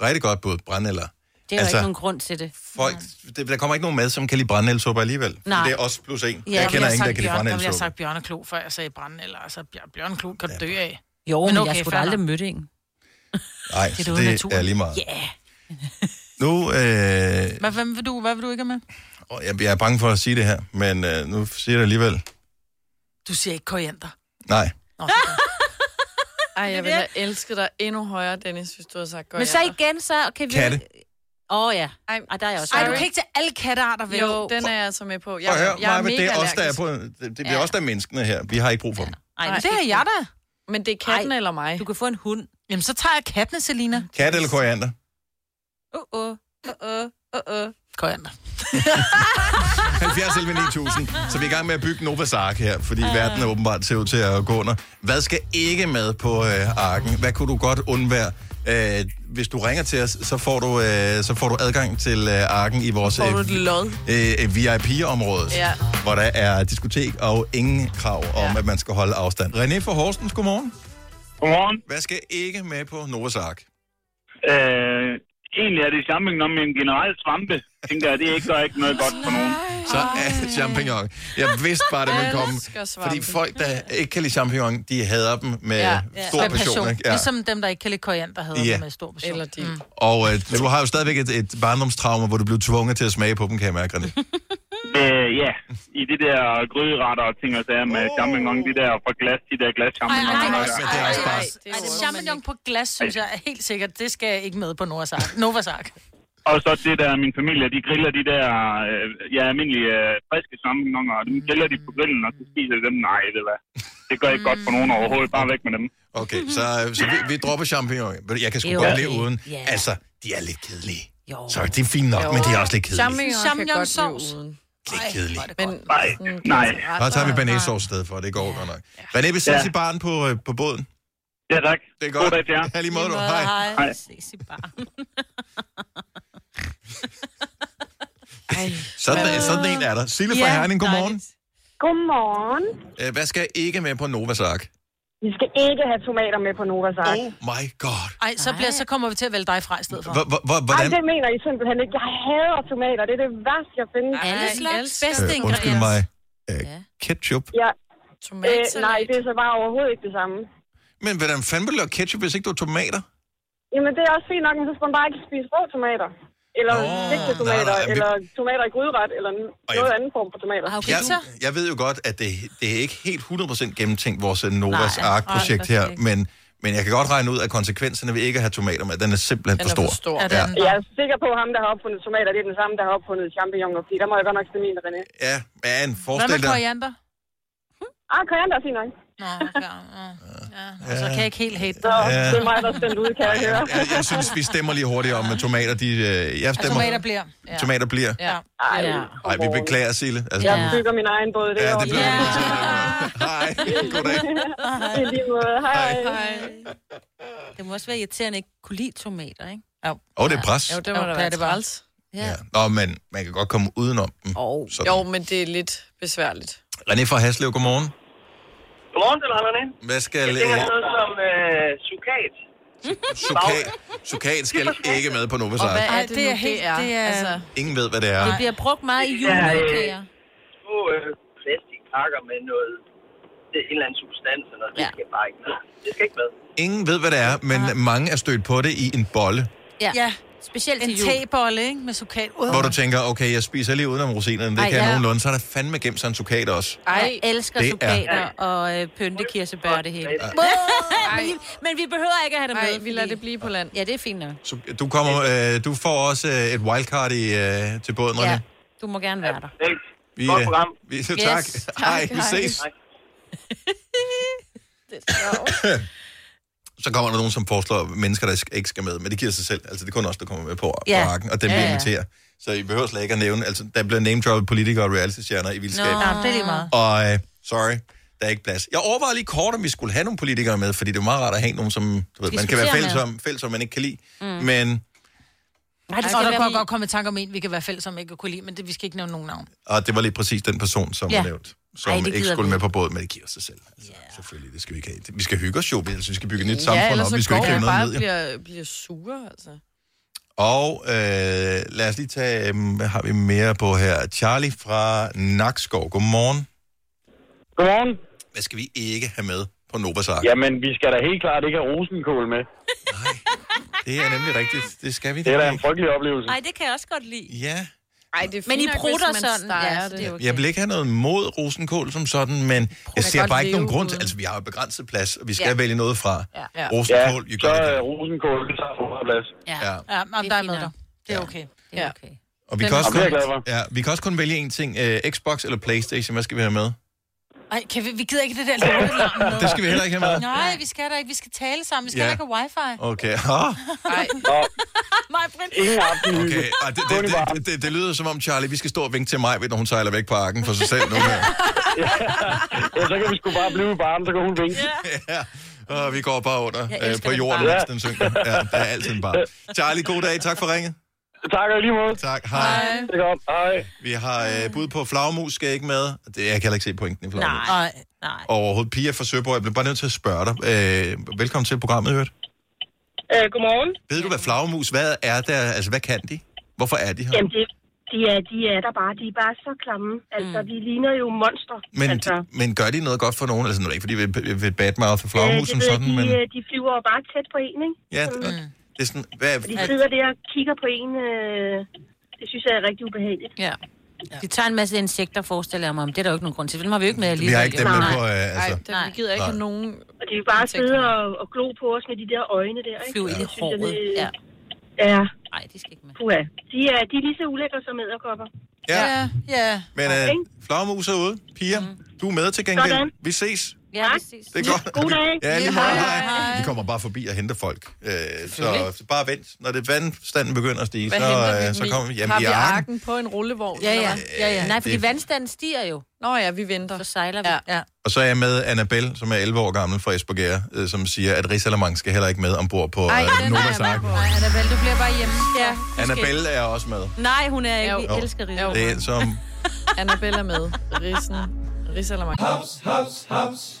Rigtig godt bud, brændenælder. Det er altså, jo ikke nogen grund til det. Folk, det, der kommer ikke nogen mad, som kan lide brændenældsupper alligevel. Nej. Det er os plus en. Ja, jeg kender jeg ingen, der sagt kan lide ville jeg brændenældsupper. sagt bjørneklo, før jeg sagde brænde, eller altså bjør- bjørneklo kan du dø af. Jo, men, okay, jeg skulle aldrig møde en. Nej, Det er det naturen. er lige meget. Ja. Nu, øh, Hvad, hvem vil du, hvad vil du ikke have med? jeg, jeg er bange for at sige det her, men øh, nu siger jeg det alligevel. Du siger ikke koriander. Nej. Nå. Ej, jeg ville have elsket dig endnu højere, Dennis, hvis du havde sagt godt. Men så igen, så kan vi... Katte. Åh oh, ja. Ej, Ej, der er jeg også. Ej, du kan ikke tage alle kattearter vel? Jo, den er jeg altså med på. Jeg, Prøv at høre, jeg er mega det er os, der er på, det, det bliver Ja. os, der er menneskene her. Vi har ikke brug for dem. Ej, Nej, det, er jeg da. Men det er katten Ej. eller mig. Du kan få en hund. Jamen, så tager jeg kattene, Selina. Kat eller koriander? Uh, uh, uh, uh, uh. Koriander. 70 11 9000. Så vi er i gang med at bygge Novas Ark her, fordi uh. verden er åbenbart ser ud til at gå under. Hvad skal ikke med på øh, arken? Hvad kunne du godt undvære? Øh, hvis du ringer til os, så får du, øh, så får du adgang til øh, arken i vores lod? øh, VIP-område, Ja. hvor der er diskotek og ingen krav om, Ja. at man skal holde afstand. René fra Horsens, godmorgen. Godmorgen. Hvad skal ikke med på Novas Ark? Øh, egentlig er det champignon, men generelt svampe, tænker jeg, det ikke gør ikke noget godt for nogen. Så er champignon. Jeg vidste bare, det ville komme. Fordi folk, der ikke kan lide champignon, de hader dem med ja, Ja. stor Med passion. Ikke? Ja. Ligesom dem, der ikke kan lide koriander, hedder Ja. ja. med stor passion. Eller de. Mm. Og øh, du har jo stadigvæk et, et barndomstraume, hvor du blev tvunget til at smage på dem, kan jeg mærke, René. Øh, ja, i det der gryderetter og ting og sager med champignon, de der fra glas, de der glas Ej, champignon. ej, Men ej, det er også bare... det Ej, er det jo- champignon på glas, synes jeg er helt sikkert. Det skal jeg ikke med på Novas Ark. Novas Ark. Og så det der, min familie, de griller de der, øh, ja, almindelige øh, friske champignoner, og dem griller de på grillen, og så spiser de dem. Nej, det, hvad. det gør ikke godt for nogen overhovedet. Bare væk med dem. Okay, så, så vi, vi dropper champignon. Men Jeg kan sgu Det er godt leve uden. Ja. Altså, de er lidt kedelige. Jo. Så det er fint nok, men de er også lidt kedelige. Champignon kan godt blive uden. Lidt kedelige. Men Nej, nej. Så tager vi banæssauce i stedet for, det går godt nok. René, vi ses Ja. i baren på, øh, på båden. Ja, tak. Det er God godt. dag til jer. Ja, lige måde, du. Hej. Hej. Ses i bar. Ej, Sådan, en- sådan en er der. Sille fra Ja, Herning, godmorgen. Godmorgen. Øh, Hvad skal ikke med på Novas Ark? Vi skal ikke have tomater med på Novas Ark. Oh my god. Ej, så, bliver, så kommer vi til at vælge dig fra i stedet for. Hvor- hvor- hvor- Ej, Hvordan? det mener I simpelthen ikke. Jeg hader tomater. Det er det værste, jeg findes. Alle slags bedste Øh, undskyld ingredienser. mig. Øh, ketchup. Ja, øh, nej, det er så bare overhovedet ikke det samme. Men hvordan fanden vil du lave ketchup, hvis ikke du har tomater? Jamen, det er også fint nok, men så skal man bare ikke spise rå tomater. Eller Nå, stegte tomater, nej, nej, vi- eller tomater i gryderet, eller n- Og jeg- noget anden form for tomater. Okay. Jeg, jeg ved jo godt, at det, det er ikke helt 100% gennemtænkt, vores øh, Novas Ark-projekt her, er men, men jeg kan godt regne ud, at konsekvenserne ved ikke at have tomater med, den er simpelthen Den for er stor. for stor. Ja, er den Jeg er sikker på, at ham, der har opfundet tomater, det er den samme, der har opfundet champignoner, fordi der må jeg godt nok stemme min, René. Ja, men Hvad forestil med dig... koriander? Ah, koriander er fint nok. Nå, okay. Ja, ja. Så kan jeg ikke helt hate dig. Ja. det er mig, der er stemt ud, kan jeg høre. Jeg, jeg synes, vi stemmer lige hurtigt om, at tomater, de... øh, Jeg stemmer... tomater bliver. Ja. Tomater bliver. Ja. Ej, Ja. Nej, vi beklager, Sille. Altså, Jeg bygger min egen båd, det Ja, det bliver Ja. Hej, goddag. I lige måde. Hej. Det må også være irriterende, at ikke kunne lide tomater, ikke? Åh, oh, det er pres. Jo, det må Jo, da være det træls. Ja. Ja. Nå, men man kan godt komme udenom dem. Sådan. Jo, men det er lidt besværligt. René fra Haslev, godmorgen. Godmorgen til René. Hvad skal... Det er Øh, noget som øh, sukat. sukat, sukat skal ikke med på Novas Og hvad er det, det nu, er helt- det er? det er- Altså, Ingen ved, hvad det er. det bliver brugt meget i juleudkager. Små øh, plastikpakker med noget, det er en eller anden substans, og noget, det Ja. skal bare ikke med. Det skal ikke med. Ingen ved, hvad det er, men mange er stødt på det i en bolle, Ja. Ja, Specielt en til jul. tebolle, ikke? Med sukat. Uh. hvor du tænker, okay, jeg spiser lige udenom rosinerne, det Ej, kan jeg ja. nogenlunde, så er der fandme gemt sig en sukat også. ej, Jeg elsker Det er- sukater og øh, pyntekirsebær det hele. men, men vi behøver ikke at have det med. ej, vi lader det blive på land. Ja, det er fint nok. Så du, kommer, øh, du får også øh, et wildcard i, øh, til båden, René. Ja, du må gerne være der. Vi, Godt øh, program. Vi, tak. Yes, Hej, vi hej. ses. Hej. Så kommer der nogen, som foreslår mennesker, der ikke skal med, men det giver sig selv. Altså, det er kun os, der kommer med på, Ja. på arken, og dem Ja, vi ja. inviterer. Så I behøver slet ikke at nævne, altså der bliver name politikere og reality-stjerner i vildskab. Nå, det er lige meget. Og uh, sorry, der er ikke plads. Jeg overvejede lige kort, om vi skulle have nogle politikere med, fordi det er meget rart at have nogen, som du ved, man kan være fælles med. om, fælles om, man ikke kan lide. Mm. Men, Nej, det skal og der godt komme i tanke om en, vi kan være fælles om ikke at kunne lide, men det, vi skal ikke nævne nogen navn. og det var lige præcis den person, som ja. var nævnt, som Ej, ikke skulle vi med på båden, men det giver sig selv. Altså, yeah. Selvfølgelig, det skal vi ikke have. Vi skal hygge os jo, altså, vi skal bygge et nyt samfund ellers op, vi skal ikke vi noget bare ned. bliver, bliver sure, altså. Og øh, lad os lige tage, øh, hvad har vi mere på her? Charlie fra Nakskov. Godmorgen. Godmorgen. Hvad skal vi ikke have med på Novas Ark? Jamen, vi skal da helt klart ikke have rosenkål med. Det er nemlig rigtigt. Det skal vi Det er da en frygtelig oplevelse. Nej, det kan jeg også godt lide. Ja. Ej, det er Men I prutter sådan. Ja, det. det er okay. Jeg vil ikke have noget mod rosenkål som sådan, men jeg ser bare ikke nogen grund til, altså vi har jo begrænset plads, og vi skal Ja. vælge noget fra. Ja. Rosenkål, you så er rosenkål, det tager for meget plads. Ja, Ja. ja men der er med dig. Det er okay. Det er okay. Og vi kan, også kun, ja, vi kan også kun vælge en ting. Uh, Xbox eller Playstation, hvad skal vi have med? Ej, kan vi, vi gider ikke det der lortelarm med. Det skal vi heller ikke have med. Nej, vi skal da ikke. Vi skal tale sammen. Vi skal Ja. ikke have wifi. Okay. Ah, Nej. Nej, Brind. Ingen aften. okay. Ah, det, det, det, det, det, lyder som om, Charlie, vi skal stå og vinke til mig, når hun sejler væk på arken for sig selv nu her. Ja, så kan vi sgu bare blive i barnen, så kan hun vinke. ja. Og vi går bare under øh, på den jorden, mens den synker. Ja, der er altid en bar. Charlie, god dag. Tak for ringet. Tak og lige måde. Tak. Hej. Det er godt. Hej. Vi har øh, bud på flagmus, skal ikke med. Det, jeg kan heller ikke se pointen i flagmus. Nej, nej. Overhovedet Pia fra Søborg, jeg bliver bare nødt til at spørge dig. Øh, velkommen til programmet, hørt. Øh, godmorgen. Ved du, hvad flagmus, hvad er der, altså hvad kan de? Hvorfor er de her? Jamen, det, de, er, de er der bare. De er bare så klamme. Altså, de ligner jo monster. Men, altså, men gør de noget godt for nogen? Altså nu er det ikke, fordi vi vil, badmouth for flagmus som ved jeg, sådan, de, men... øh, de flyver bare tæt på en, ikke? Ja, Sådan. Det, det er sådan, hvad, Og de sidder der og kigger på en. Øh, det synes jeg er rigtig ubehageligt. Ja. De tager en masse insekter, forestiller jeg mig, men det er der jo ikke nogen grund til. Dem har vi jo ikke med alligevel. Vi har ikke dem med Nej. på, øh, altså... Nej, vi gider ikke Nej. have nogen... Og de vil bare sidde og, og glo på os med de der øjne der, ikke? Flyve ind i Det synes jeg, håret. Ja. Ja. Nej, de skal ikke med. Puha. De er, de er lige så ulækre som æderkopper. Ja. Ja, ja. Men øh, flagmus er ude. Pia, du er med til gengæld. Sådan. Vi ses. Ja, præcis. Det er godt. God dag. Ja, lige meget. Hej. Hej. Vi kommer bare forbi og henter folk. Øh, så, bare vent. Når det vandstanden begynder at stige, Hvad så, øh, så kommer vi hjem Har i vi arken. arken på en rullevogn? Ja, ja. eller hvad? ja, ja. Nej, fordi det- vandstanden stiger jo. Nå ja, vi venter. Så sejler vi. Ja. ja. Og så er jeg med Annabelle, som er 11 år gammel fra Esbjerg, øh, som siger, at Rigsalermang skal heller ikke med ombord på Ej, øh, Novas Ark. Nej, Annabelle, du bliver bare hjemme. Ja. Annabelle er også med. Nej, hun er ikke. Vi elsker Rita. Det er som... Annabelle er med. Rissen. Risalamang. Haps, haps, haps.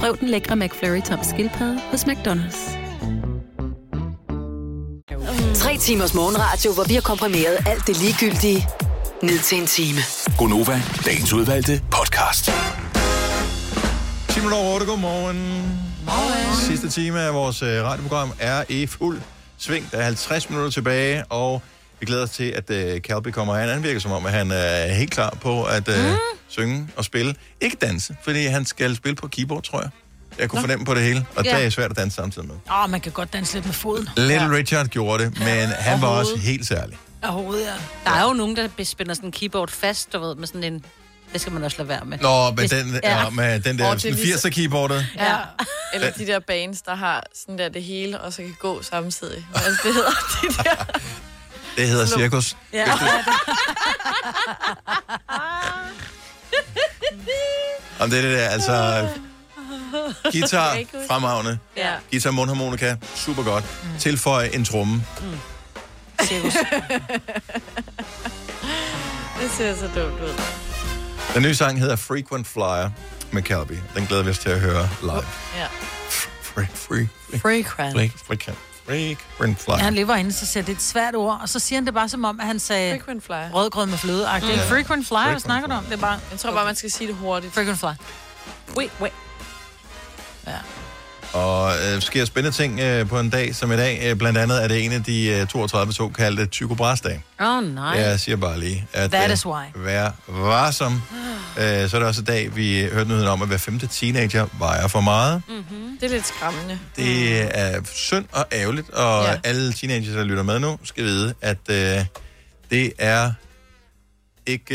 Prøv den lækre McFlurry tom skildpadde hos McDonald's. Tre timers morgenradio, hvor vi har komprimeret alt det ligegyldige ned til en time. Gonova, dagens udvalgte podcast. 10 minutter over 8, godmorgen. Morgen. Sidste time af vores øh, radioprogram er i fuld sving. Der er 50 minutter tilbage, og vi glæder os til, at Calby kommer hen. Han virker som om, at han er helt klar på at øh, mm. Synge og spille. Ikke danse, fordi han skal spille på keyboard, tror jeg. Jeg kunne Nå. fornemme på det hele, og Ja. det er svært at danse samtidig med. Åh, oh, man kan godt danse lidt med foden. Little Richard gjorde det, men han var Og også helt særlig. Af hovedet, ja. Der er jo nogen, der spænder sådan en keyboard fast, du ved, med sådan en... Det skal man også lade være med. Nå, med Hvis- den, ja. med den der det er sådan lige så- 80'er keyboardet. Ja. Eller de der bands, der har sådan der det hele, og så kan gå samtidig. Hvad er det, det hedder de der? Det hedder cirkus. Ja. Om det er det der, altså... Guitar, fremragende. Ja. Guitar, mundharmonika, super godt. Mm. Tilføj en tromme. Det ser så dumt ud. Den nye sang hedder Frequent Flyer med Calby. Den glæder vi os til at høre live. Ja. Free, free, free. Frequent. Frequent, frequent flyer. Ja, han lever inde, så siger det et svært ord, og så siger han det bare som om, at han sagde Frequent flyer. rødgrød med fløde. Mm. Ja. Frequent flyer, hvad snakker du om? Det er bare... Jeg tror bare, man skal sige det hurtigt. Frequent flyer. Wait, wait. Ja. Og øh, sker spændende ting øh, på en dag som i dag. Øh, blandt andet er det en af de øh, 32 såkaldte Tycho Brahes-dage. Åh, oh, nej. Jeg siger bare lige, at That øh, is why. vær varsom. Øh, så er det også i dag, vi hørte nyheden om, at hver femte teenager vejer for meget. Mm-hmm. Det er lidt skræmmende. Det er synd og ærgerligt, og Ja. alle teenagers, der lytter med nu, skal vide, at øh, det er ikke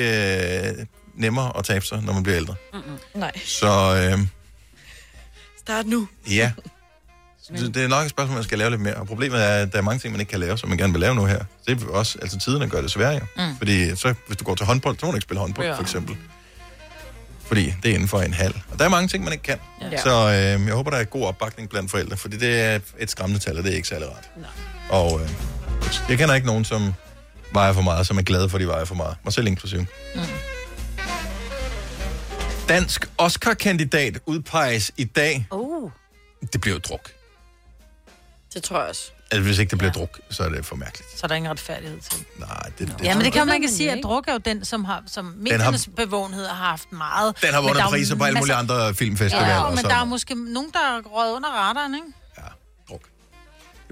øh, nemmere at tabe sig, når man bliver ældre. Mm-mm. Nej. Så øh, Start nu. ja, Så det er nok et spørgsmål, man skal lave lidt mere. Og problemet er, at der er mange ting, man ikke kan lave, som man gerne vil lave nu her. Det er også, altså tiderne gør det sværere. Mm. Fordi så, hvis du går til håndbold, så må du ikke spille håndbold, Ja. for eksempel. Fordi det er inden for en halv. Og der er mange ting, man ikke kan. Ja. Så øh, jeg håber, der er god opbakning blandt forældre, fordi det er et skræmmende tal, og det er ikke særlig rart. Nej. Og øh, jeg kender ikke nogen, som vejer for meget, som er glade for, at de vejer for meget. Mig selv inklusiv. Mm. Dansk Oscar-kandidat udpeges i dag. Oh. Det bliver jo druk. Det tror jeg også. Altså, hvis ikke det bliver ja. druk, så er det for mærkeligt. Så er der ingen retfærdighed til. Nej, det, det, Ja, men det kan man ikke sige, at druk er jo den, som, har, som har- mediernes bevågenhed har haft meget. Den har vundet er priser på alle mulige andre filmfestivaler. Ja, og men der er måske nogen, der er røget under radaren, ikke?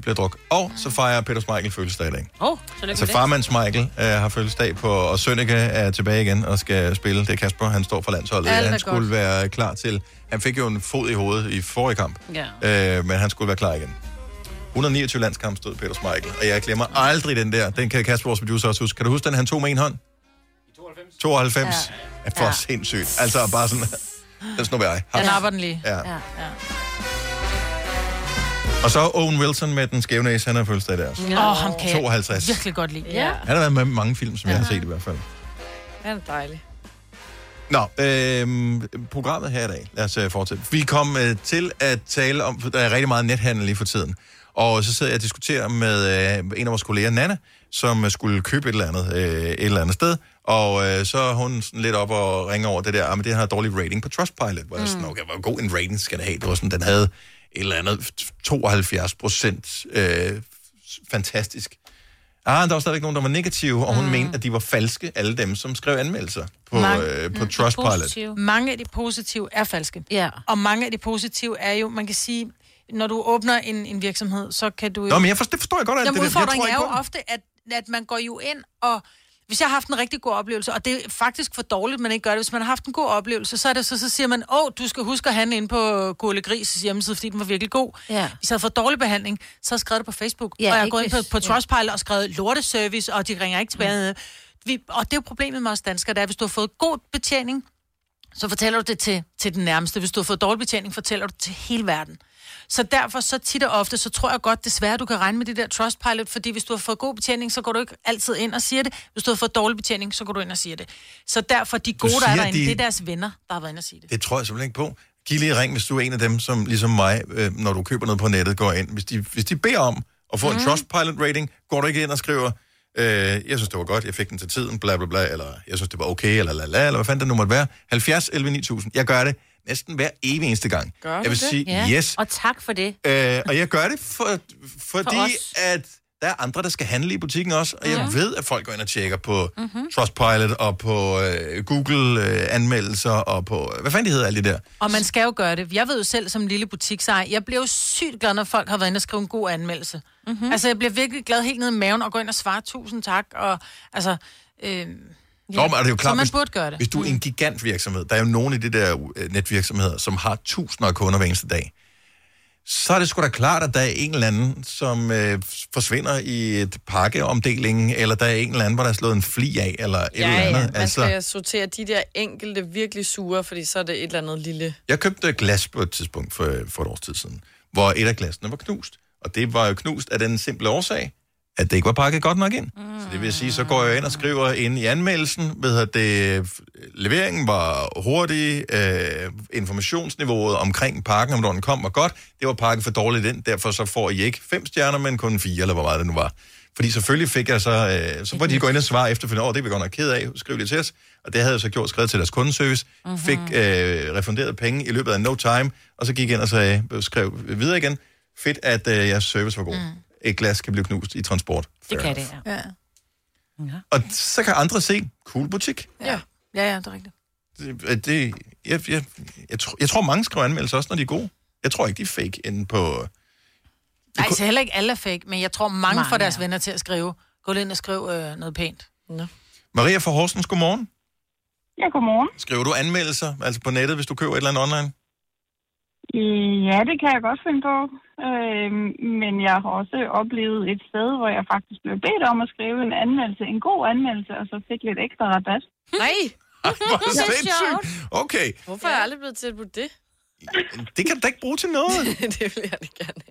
Det bliver druk. Og så fejrer Peter Smeichel fødselsdag i dag. Åh, oh, så Altså farmands Michael øh, har fødselsdag på, og Sønneke er tilbage igen og skal spille. Det er Kasper, han står for landsholdet. Er han skulle godt. være klar til... Han fik jo en fod i hovedet i forrige kamp, Ja. øh, men han skulle være klar igen. 129 landskamp stod Peter Smeichel, og jeg glemmer aldrig den der. Den kan Kasper, vores producer, også huske. Kan du huske den, han tog med en hånd? 92. 92? Ja. Er for Ja. ja. sindssygt. Altså bare sådan... Den snupper jeg. Den napper den lige. Ja. ja. Og så Owen Wilson med den skæve næse, han har fødselsdag der også. Åh, oh, ham kan 52. jeg virkelig godt lide. Ja. Han har været med i mange film, som jeg har set i hvert fald. Han er dejlig. Nå, øh, programmet her i dag. Lad os uh, fortsætte. Vi kom uh, til at tale om, for der er rigtig meget nethandel lige for tiden. Og så sidder jeg og diskuterer med uh, en af vores kolleger, Nana, som uh, skulle købe et eller andet uh, et eller andet sted. Og uh, så er hun sådan lidt op og ringer over det der, ah, men det har dårlig rating på Trustpilot. Hvor jeg sådan, okay, hvor god en rating skal det have? Det var sådan, den havde et eller andet 72 procent øh, fantastisk. Ah, der var stadigvæk nogen, der var negative, og hun mm. mente, at de var falske, alle dem, som skrev anmeldelser på, Mange- øh, på Trustpilot. Mange af de positive er falske. Ja. Og mange af de positive er jo, man kan sige, når du åbner en, en virksomhed, så kan du jo... Nå, men jeg forstår, det forstår jeg godt, at Jamen, det, jeg udfordringen tror er ikke jo på. ofte, at, at man går jo ind og... Hvis jeg har haft en rigtig god oplevelse, og det er faktisk for dårligt, man ikke gør det. Hvis man har haft en god oplevelse, så er det så, så siger man, åh, du skal huske at handle ind på Gurle Gris hjemmeside, fordi den var virkelig god. Ja. Hvis jeg havde fået dårlig behandling, så har jeg skrevet det på Facebook. Ja, og jeg gået ind på, på ja. Trustpilot og skrevet lorteservice, og de ringer ikke tilbage. Mm. Vi, og det er jo problemet med os danskere, det er, hvis du har fået god betjening, så fortæller du det til, til den nærmeste. Hvis du har fået dårlig betjening, fortæller du det til hele verden. Så derfor, så tit og ofte, så tror jeg godt, desværre, du kan regne med det der Trustpilot, fordi hvis du har fået god betjening, så går du ikke altid ind og siger det. Hvis du har fået dårlig betjening, så går du ind og siger det. Så derfor, de gode, der er derinde, de- det er deres venner, der har været inde og sige det. Det tror jeg simpelthen ikke på. Giv lige ring, hvis du er en af dem, som ligesom mig, øh, når du køber noget på nettet, går ind. Hvis de, hvis de beder om at få mm. en Trustpilot-rating, går du ikke ind og skriver, øh, jeg synes, det var godt, jeg fik den til tiden, bla bla bla, eller jeg synes, det var okay, eller la la, eller hvad fanden det nu måtte være. 70 11 9000. Jeg gør det næsten hver evig eneste gang. Gør jeg vil det? sige, Ja. yes. Og tak for det. Øh, og jeg gør det, for, fordi For os. at der er andre, der skal handle i butikken også. Og jeg Mhm. ved, at folk går ind og tjekker på Mhm. mm-hmm. Trustpilot og på øh, Google-anmeldelser og på... Hvad fanden de hedder alle de der? Og man skal jo gøre det. Jeg ved jo selv som lille butiksejer, jeg bliver jo sygt glad, når folk har været inde og skrive en god anmeldelse. Mm-hmm. Altså, jeg bliver virkelig glad helt ned i maven og går ind og svarer tusind tak. Og, altså, øh, Nå, men er det jo klart, så man hvis, burde gøre det. hvis du er en gigantvirksomhed, der er jo nogle af de der øh, netvirksomheder, som har tusinder af kunder hver eneste dag, så er det sgu da klart, at der er en eller anden, som øh, forsvinder i et pakkeomdeling, eller der er en eller anden, hvor der er slået en fli af, eller et Ja, eller ja, andet. man skal sortere de der enkelte virkelig sure, fordi så er det et eller andet lille... Jeg købte glas på et tidspunkt for, for et års tid siden, hvor et af glasene var knust. Og det var jo knust af den simple årsag, at det ikke var pakket godt nok ind. Mm. Så det vil sige, så går jeg ind og skriver ind i anmeldelsen, ved at det, leveringen var hurtig, øh, informationsniveauet omkring pakken, om den kom, var godt. Det var pakket for dårligt ind, derfor så får I ikke fem stjerner, men kun fire, eller hvor meget det nu var. Fordi selvfølgelig fik jeg så, øh, så var de gå ind og svare efterfølgende, over, det er vi godt nok ked af, skriv det til os. Og det havde jeg så gjort, skrevet til deres kundeservice, mm-hmm. fik øh, refunderet penge i løbet af no time, og så gik jeg ind og sagde, skrev videre igen, fedt, at øh, jeres service var god. Mm. Et glas kan blive knust i transport. Det Fair kan enough. det, ja. Ja. Og så kan andre se, cool butik. Ja. ja, ja, det er rigtigt. Det, det, jeg, jeg, jeg, tror, jeg tror, mange skriver anmeldelser også, når de er gode. Jeg tror ikke, de er fake inde på... Nej, så heller ikke alle er fake, men jeg tror mange, Mange får deres er. venner til at skrive. Gå ind og skriv øh, noget pænt. Nå. Maria fra Horsens, godmorgen. Ja, godmorgen. Skriver du anmeldelser, altså på nettet, hvis du køber et eller andet online? Ja, det kan jeg godt finde på. Øhm, men jeg har også oplevet et sted, hvor jeg faktisk blev bedt om at skrive en anmeldelse, en god anmeldelse, og så fik lidt ekstra rabat. Nej! Hvor sindssygt. Okay, Hvorfor er jeg aldrig blevet tilbudt det? Det kan du da ikke bruge til noget. det vil jeg da gerne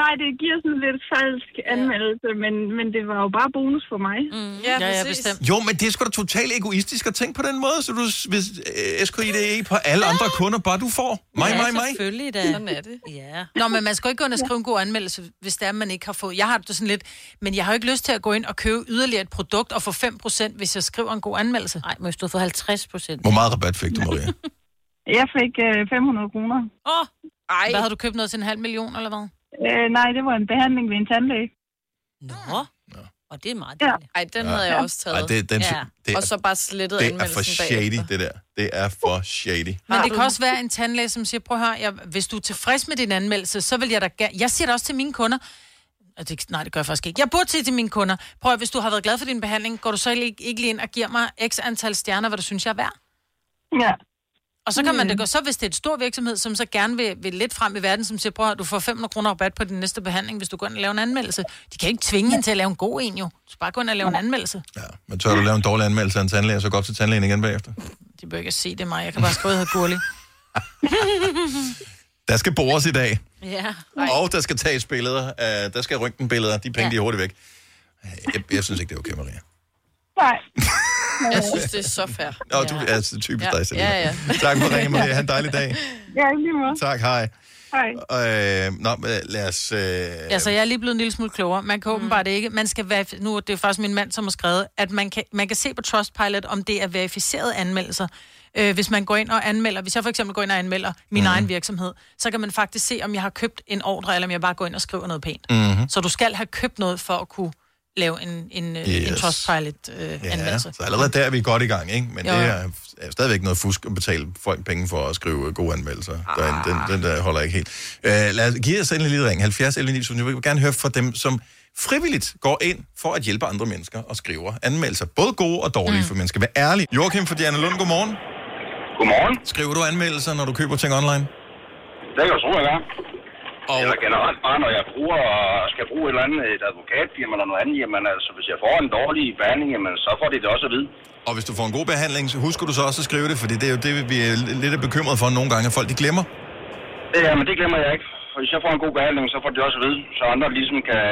Nej, det giver sådan lidt falsk anmeldelse, men, men det var jo bare bonus for mig. Mm. Ja, Ja, ja, præcis. bestemt. Jo, men det er sgu da totalt egoistisk at tænke på den måde, så du hvis øh, SKIDE på alle andre kunder, bare du får. Mig, mig, mig. selvfølgelig da. Sådan er det. Ja. Nå, men man skal jo ikke gå ind og skrive en god anmeldelse, hvis det er, man ikke har fået. Jeg har det sådan lidt, men jeg har jo ikke lyst til at gå ind og købe yderligere et produkt og få 5%, hvis jeg skriver en god anmeldelse. Nej, men hvis du har fået 50 procent. Hvor meget rabat fik du, Maria? Jeg fik øh, 500 kroner. Åh, Ej, Hvad havde du købt noget til en halv million, eller hvad? Øh, nej, det var en behandling ved en tandlæge. nå. Og det er meget Ja. dejligt. Ej, den havde jeg også taget. Ej, det, den, Ja. det, Og er, så bare slettet det er for shady, bagefter. det der. Det er for shady. Men det kan også være en tandlæge, som siger, prøv at høre, jeg, hvis du er tilfreds med din anmeldelse, så vil jeg da gerne... Jeg siger det også til mine kunder. Og det, nej, det gør jeg faktisk ikke. Jeg burde sige til mine kunder, prøv at, hvis du har været glad for din behandling, går du så ikke, ikke lige ind og giver mig x antal stjerner, hvad du synes, jeg er værd? Ja. Og så kan man Mm. det gå, så hvis det er et stor virksomhed, som så gerne vil, vil lidt frem i verden, som siger, prøv at, du får 500 kroner rabat på din næste behandling, hvis du går ind og laver en anmeldelse. De kan ikke tvinge hende til at lave en god en, jo. Du skal bare gå ind og lave en anmeldelse. Ja, men tør du lave en dårlig anmeldelse af en tandlæge, og så gå op til tandlægen igen bagefter? De bør ikke at se det mig. Jeg kan bare skrive, at jeg Gurli. Der skal bores i dag, Ja. og der skal tages billeder. Uh, der skal røntgenbilleder. De penge, Ja. ja. de er hurtigt væk. Jeg, jeg synes ikke, det er okay, Maria. Nej. Jeg synes, det er så fair. Nå, du er altså typisk Ja, dig, Selina. ja, ja. Tak for ringen, Maria. Ha' en dejlig dag. Ja, lige måde. Tak, hej. Hej. Øh, nå, men lad os... Øh, Altså, jeg er lige blevet en lille smule klogere. Man kan åbenbart ikke... Man skal være, nu er det faktisk min mand, som har skrevet, at man kan, man kan se på Trustpilot, om det er verificerede anmeldelser. Øh, hvis man går ind og anmelder... Hvis jeg for eksempel går ind og anmelder min mm. egen virksomhed, så kan man faktisk se, om jeg har købt en ordre, eller om jeg bare går ind og skriver noget pænt. Mhm. Så du skal have købt noget for at kunne lave en, en, yes. en. Trustpilot-anmeldelse. Ja, så allerede der er vi godt i gang, ikke? Men Jo. det er, er stadigvæk noget fusk at betale folk penge for at skrive øh, gode anmeldelser. Ah. Den, den, den der holder ikke helt. Uh, lad os give os endelig lige ring. 70 11 9000. Jeg vil gerne høre fra dem, som frivilligt går ind for at hjælpe andre mennesker og skriver anmeldelser. Både gode og dårlige, mm. for man skal være ærlig. Joachim fra Diana Lund, godmorgen. Godmorgen. Skriver du anmeldelser, når du køber ting online? Det kan du tro, jeg gør. Og... Eller generelt bare, når jeg bruger, skal bruge et eller andet et advokatfirma eller noget andet, jamen altså, hvis jeg får en dårlig behandling, jamen så får de det også at vide. Og hvis du får en god behandling, så husker du så også at skrive det, fordi det er jo det, vi er lidt bekymret for nogle gange, at folk de glemmer. Ja, men det glemmer jeg ikke. For hvis jeg får en god behandling, så får de det også at vide, så andre ligesom kan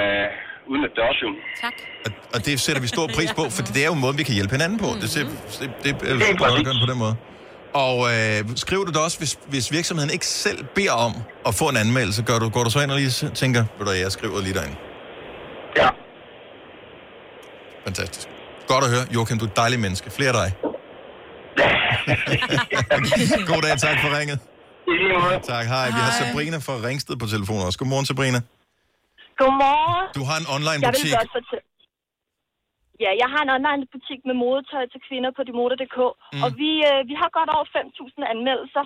udnytte det også jo. Tak. Og, og det sætter vi stor pris på, for det er jo en måde, vi kan hjælpe hinanden på. Det, det, det, det er det på den måde. Og øh, skriver du det også, hvis, hvis virksomheden ikke selv beder om at få en anmeldelse, gør du, går du så ind og lige tænker, ved du, jeg skriver lige derinde. Ja. Fantastisk. Godt at høre. Joachim, du er et dejligt menneske. Flere af dig. God dag, tak for ringet. Tak, hej. Vi har. Sabrina fra Ringsted på telefonen også. Godmorgen, Sabrina. Godmorgen. Du har en online Jeg vil butik. godt fortælle. Ja, jeg har en online butik med modetøj til kvinder på demoder.dk, mm. og vi, øh, vi har godt over 5.000 anmeldelser.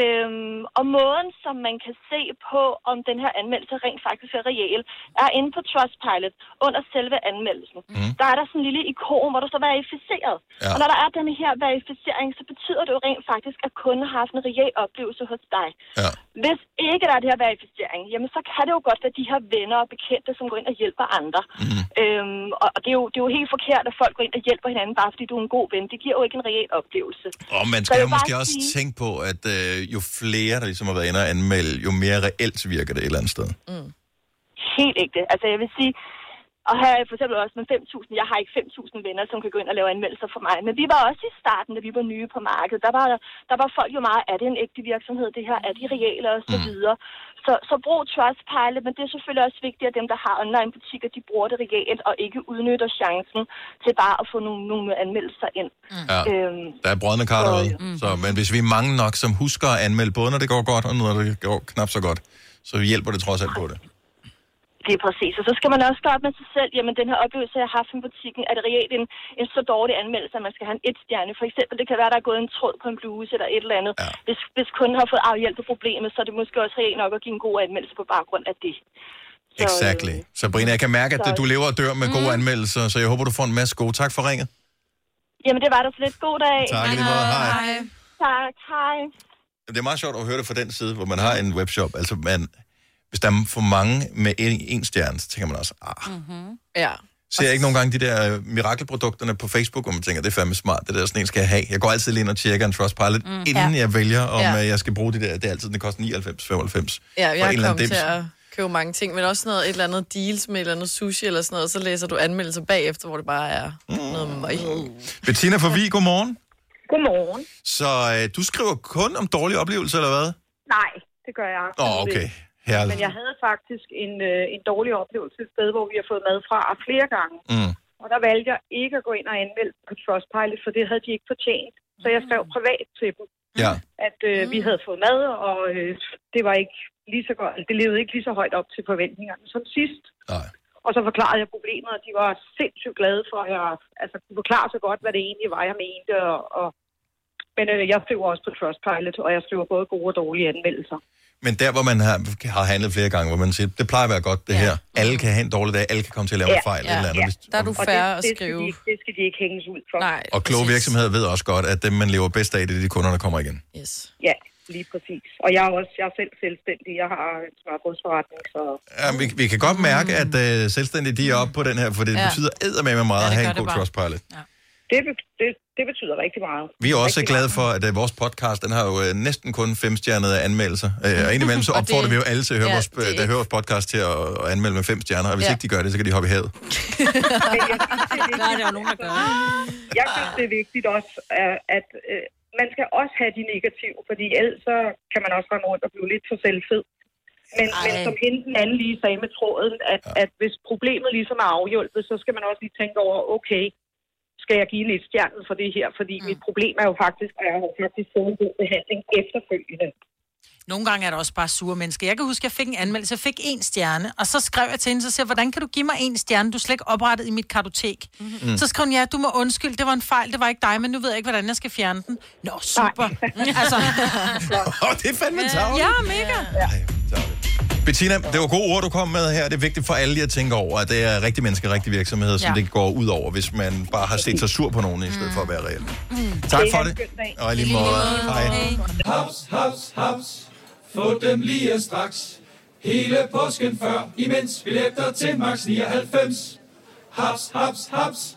Øhm, og måden, som man kan se på, om den her anmeldelse rent faktisk er reel, er inde på Trustpilot under selve anmeldelsen. Mm. Der er der sådan en lille ikon, hvor der står verificeret. Ja. Og når der er den her verificering, så betyder det jo rent faktisk, at kunden har haft en reel oplevelse hos dig. Ja. Hvis ikke der er det her verificering, jamen så kan det jo godt være de her venner og bekendte, som går ind og hjælper andre. Mm. Øhm, og og det, er jo, det er jo helt forkert, at folk går ind og hjælper hinanden, bare fordi du er en god ven. Det giver jo ikke en reel oplevelse. Og man skal jo måske også sige- tænke på, at øh, jo flere, der ligesom har været inde og anmelde, jo mere reelt virker det et eller andet sted. Helt ægte. Altså jeg vil sige, og her er for eksempel også med 5.000, jeg har ikke 5.000 venner, som kan gå ind og lave anmeldelser for mig, men vi var også i starten, da vi var nye på markedet, der var, der var folk jo meget, er det en ægte virksomhed, det her, er de reelle og så videre. Så, så brug Trustpilot, men det er selvfølgelig også vigtigt, at dem, der har online butikker, de bruger det reelt og ikke udnytter chancen til bare at få nogle, nogle anmeldelser ind. Ja. Øhm, Der er brødne kar derude. Så, men hvis vi er mange nok, som husker at anmelde, både når det går godt, og når det går knap så godt, så hjælper det trods alt på det. Det er præcis. Og så skal man også op med sig selv, jamen den her oplevelse, jeg har haft i butikken, er det reelt en, en så dårlig anmeldelse, at man skal have en et stjerne. For eksempel, det kan være, der er gået en tråd på en bluse eller et eller andet. Ja. Hvis, hvis kunden har fået afhjælpet problemet, så er det måske også reelt nok at give en god anmeldelse på baggrund af det. Så, Exactly. Sabrina, jeg kan mærke, at så- du lever og dør med gode Mm. anmeldelser, så jeg håber, du får en masse gode. Tak for ringet. Jamen, det var der så lidt. God dag. Tak, i lige måde. Hej. Tak, hej. Det er meget sjovt at høre det fra den side, hvor man har en webshop. Altså, man, hvis der er for mange med en, en stjerne, så tænker man også, ah, Mm-hmm. Ja. Ser jeg ikke nogle gange de der øh, mirakelprodukterne på Facebook, hvor man tænker, det er fandme smart, det der sådan en skal jeg have. Jeg går altid lige ind og tjekker en Trustpilot, mm. inden Ja. jeg vælger, om Ja. ja. jeg skal bruge det der. Det er altid, det koster 99, 95. Ja, jeg en eller kom anden til at købe mange ting, men også noget, et eller andet deals med et eller andet sushi eller sådan noget, så læser du anmeldelser bagefter, hvor det bare er Mm. noget møg. Bettina for Vi, godmorgen. Godmorgen. Så øh, du skriver kun om dårlige oplevelser, eller hvad? Nej, det gør jeg. Åh, oh, okay. ikke. Herligt. Men jeg havde faktisk en, øh, en dårlig oplevelse et sted, hvor vi har fået mad fra flere gange. Mm. Og der valgte jeg ikke at gå ind og anmelde på Trustpilot, for det havde de ikke fortjent. Så jeg skrev privat til dem, Ja. at øh, vi havde fået mad, og øh, det var ikke lige så godt, det levede ikke lige så højt op til forventningerne som sidst. Nej. Og så forklarede jeg problemet, og de var sindssygt glade for, at jeg altså, kunne forklare så godt, hvad det egentlig var, jeg mente. Og, og, men øh, jeg skriver også på Trustpilot, og jeg skriver både gode og dårlige anmeldelser. Men der, hvor man har, har handlet flere gange, hvor man siger, det plejer at være godt, det ja. her. Alle kan have en dårlig dag, alle kan komme til at lave en fejl. Ja. Eller andet. Hvis- Der er du Og færre det, at det, skal skrive. de, ikke- det skal de ikke hænges ud for. Nej. Og kloge virksomheder ved også godt, at dem, man lever bedst af, det er de kunder, der kommer igen. Yes. Ja, lige præcis. Og jeg er også jeg er selv selvstændig. Jeg har en smørbrødsforretning, så... Ja, vi, vi kan godt mærke, at uh, selvstændige de er oppe på den her, for det Ja. ja. betyder eddermame meget Ja, at have en god. Trustpilot. Det, det, det betyder rigtig meget. Vi er også rigtig glade for, at uh, vores podcast, den har jo uh, næsten kun femstjernede anmeldelser. Uh, og indimellem så Og det- opfordrer vi jo alle til at høre ja, vores, det er der hører vores podcast til at, at anmelde med fem stjerner. Og hvis Ja. ikke de gør det, så kan de hoppe i havet. Nej, det er nogen, der gør. Jeg synes, det er vigtigt også, at, at øh, man skal også have de negative, fordi ellers så kan man også rende rundt og blive lidt for selvfed. Men, men som hende den anden lige sagde med tråden, at, ja. at hvis problemet ligesom er afhjulpet, så skal man også lige tænke over, okay, skal jeg give en et stjerne for det her? Fordi mm. mit problem er jo faktisk, at jeg har faktisk fået en god behandling efterfølgende. Nogle gange er der også bare sure mennesker. Jeg kan huske, at jeg fik en anmeldelse. Jeg fik en stjerne, og så skrev jeg til hende, så siger hvordan kan du give mig en stjerne? Du er slet ikke oprettet i mit kartotek. Mm-hmm. Mm. Så skrev hun, ja, du må undskylde, det var en fejl, det var ikke dig, men nu ved jeg ikke, hvordan jeg skal fjerne den. Nå, super. altså, Åh, det er fandme tarveligt. Ja, mega. Bettina, det var gode ord, du kom med her. Det er vigtigt for alle lige at tænke over, at det er rigtige mennesker, rigtige virksomheder, som Ja. det går ud over, hvis man bare har set sig sur på nogen, i stedet for at være reel. Mm. Tak for det. Og i lige måde. Hej. Haps, haps, haps. Få dem lige straks. Hele påsken før, imens billetter til max 99. Haps, haps, haps.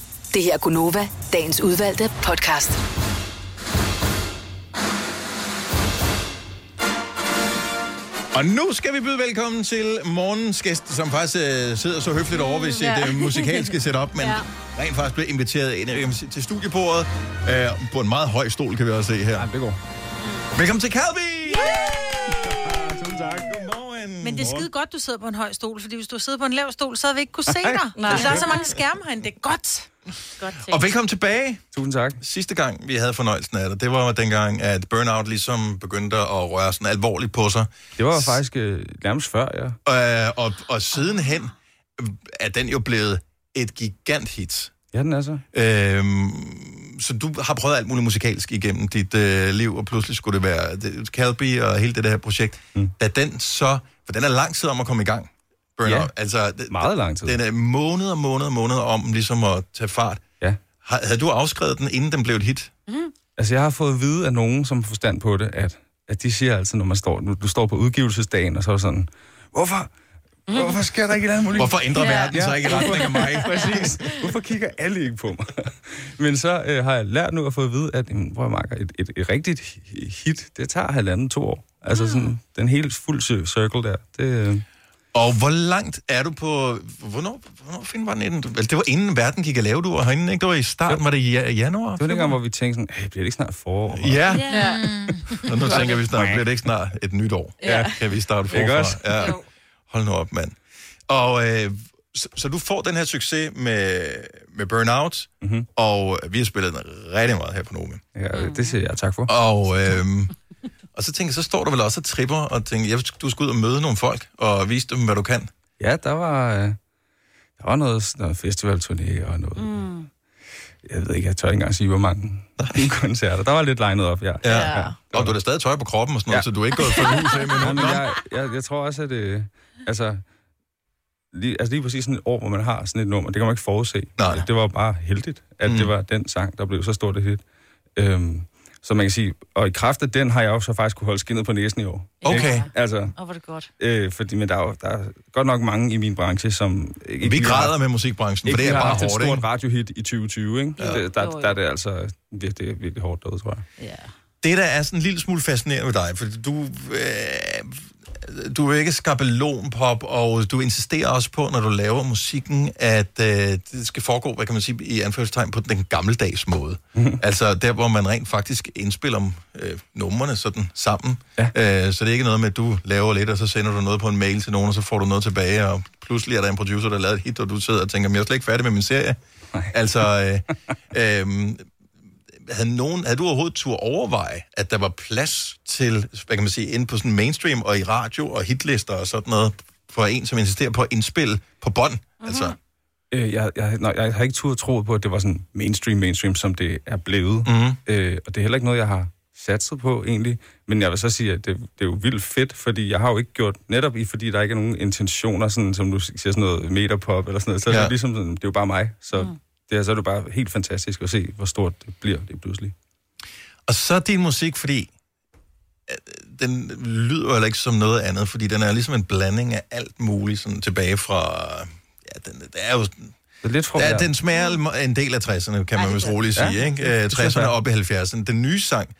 Det her er Gunova, dagens udvalgte podcast. Og nu skal vi byde velkommen til morgens gæst, som faktisk øh, sidder så høfligt over ved sit Ja. øh, musikalske setup, men Ja. rent faktisk blev inviteret ind sige, til studiebordet øh, på en meget høj stol, kan vi også se her. Ja, det går. Velkommen til Calvi! Godmorgen. Men det er skide godt, du sidder på en høj stol, fordi hvis du sidder på en lav stol, så havde vi ikke kunne se dig. Nej. Der er så mange skærme herinde. Det er godt. Godt Og velkommen tilbage. Tusind tak. Sidste gang, vi havde fornøjelsen af dig, det var dengang, at Burnout ligesom begyndte at røre sådan alvorligt på sig. Det var faktisk øh, nærmest før, ja. Øh, og, og sidenhen øh, er den jo blevet et gigant hit. Ja, den er så. Øhm, så du har prøvet alt muligt musikalsk igennem dit øh, liv, og pludselig skulle det være det, Calby og hele det der projekt. Mm. Da den så, for den er lang tid om at komme i gang, Burnout. Ja, altså, det, meget lang tid. Den er måneder og måneder og måneder om ligesom at tage fart. Ja. Har, havde du afskrevet den, inden den blev et hit? Mm. Altså, jeg har fået at vide af nogen, som har forstand på det, at, at de siger altid, når man står, nu, du står på udgivelsesdagen, og så er sådan, hvorfor? Hvorfor sker der ikke et andet muligt? Hvorfor ændrer verden sig ikke i retning af mig? Præcis. Hvorfor kigger alle ikke på mig? Men så øh, har jeg lært nu at få at vide, at jamen, prøv at marker, et, et, et rigtigt hit, det tager halvanden, to år. Altså sådan, den helt fuld cir- circle der. Det, øh, Og hvor langt er du på... Hvornår, hvornår finden var den inden? Altså, det var inden verden gik at lave, du var herinde, ikke? Det var i starten, var det i ja- januar? Det var dengang, hvor vi tænkte sådan, hey, bliver det ikke snart forår? Ja. Ja. Og nu tænker vi snart, bliver det ikke snart et nyt år? Ja. Kan vi starte Ikke forfra? også? Ja. Hold nu op, mand. Og øh, så, så du får den her succes med, med Burnout, mm-hmm. og vi har spillet den rigtig meget her på Nome. Ja, det siger jeg tak for. Og, øh, og så tænker jeg, så står du vel også og tripper, og tænker, jeg, du skal ud og møde nogle folk, og vise dem, hvad du kan. Ja, der var, øh, der var noget, noget festivalturné og noget... Mm. Jeg ved ikke, jeg tør ikke engang sige, hvor mange koncerter. Der var lidt legnet op, ja. Ja. ja. Og du har da stadig tøj på kroppen og sådan noget, Ja. så du er ikke gået for hus af med nogen. men Nå. jeg, jeg, jeg tror også, at det... Altså, lige, altså lige præcis sådan et år, hvor man har sådan et nummer, det kan man ikke forudse. Nej. Det var bare heldigt, at mm. det var den sang, der blev så stort et hit. Øhm, så man kan sige, og i kraft af den har jeg jo så faktisk kunne holde skinnet på næsen i år. Okay. Ikke? Altså, Og var det godt. øh, fordi, men der er, jo, der er godt nok mange i min branche, som... Ikke Vi lige har- græder med musikbranchen, for ikke det er lige har bare haft hårdt, et stort ikke? radiohit i 2020, ikke? Ja. Det, der, der er det altså virkelig, virkelig hårdt derude, tror jeg. Ja. Det, der er sådan en lille smule fascinerende ved dig, for du, øh, du er ikke skabelonpop, og du insisterer også på, når du laver musikken, at øh, det skal foregå, hvad kan man sige, i anførselstegn på den gammeldags måde. Mhm. altså der, hvor man rent faktisk indspiller øh, numrene sådan sammen. Ja. Øh, så det er ikke noget med, at du laver lidt, og så sender du noget på en mail til nogen, og så får du noget tilbage, og pludselig er der en producer, der har lavet et hit, og du sidder og tænker, men jeg er slet ikke færdig med min serie. Nej. Altså, øh, øh, havde, nogen, havde du overhovedet tur overveje, at der var plads til, hvad kan man sige, inde på sådan mainstream og i radio og hitlister og sådan noget, for en, som insisterer på at indspille på bånd? Mm-hmm. Altså, Øh, jeg, jeg, nej, jeg har ikke turde tro på, at det var sådan mainstream, mainstream, som det er blevet. Mhm. Øh, og det er heller ikke noget, jeg har satset på egentlig. Men jeg vil så sige, at det, det er jo vildt fedt, fordi jeg har jo ikke gjort, netop i, fordi der ikke er nogen intentioner, sådan, som du siger, sådan noget meterpop eller sådan noget, så er det Ja. jo ligesom sådan, det er jo bare mig. Så, mm. Det er, så er det bare helt fantastisk at se, hvor stort det bliver det pludselig. og så din musik, fordi øh, den lyder jo heller ikke som noget andet, fordi den er ligesom en blanding af alt muligt, sådan tilbage fra... Ja, den, det er jo... Det er lidt fra, Der, den smager en del af 60'erne, kan man vist roligt sige, Ja, ikke? det- Øh, det synes 60'erne jeg. op i 70'erne. Den nye sang,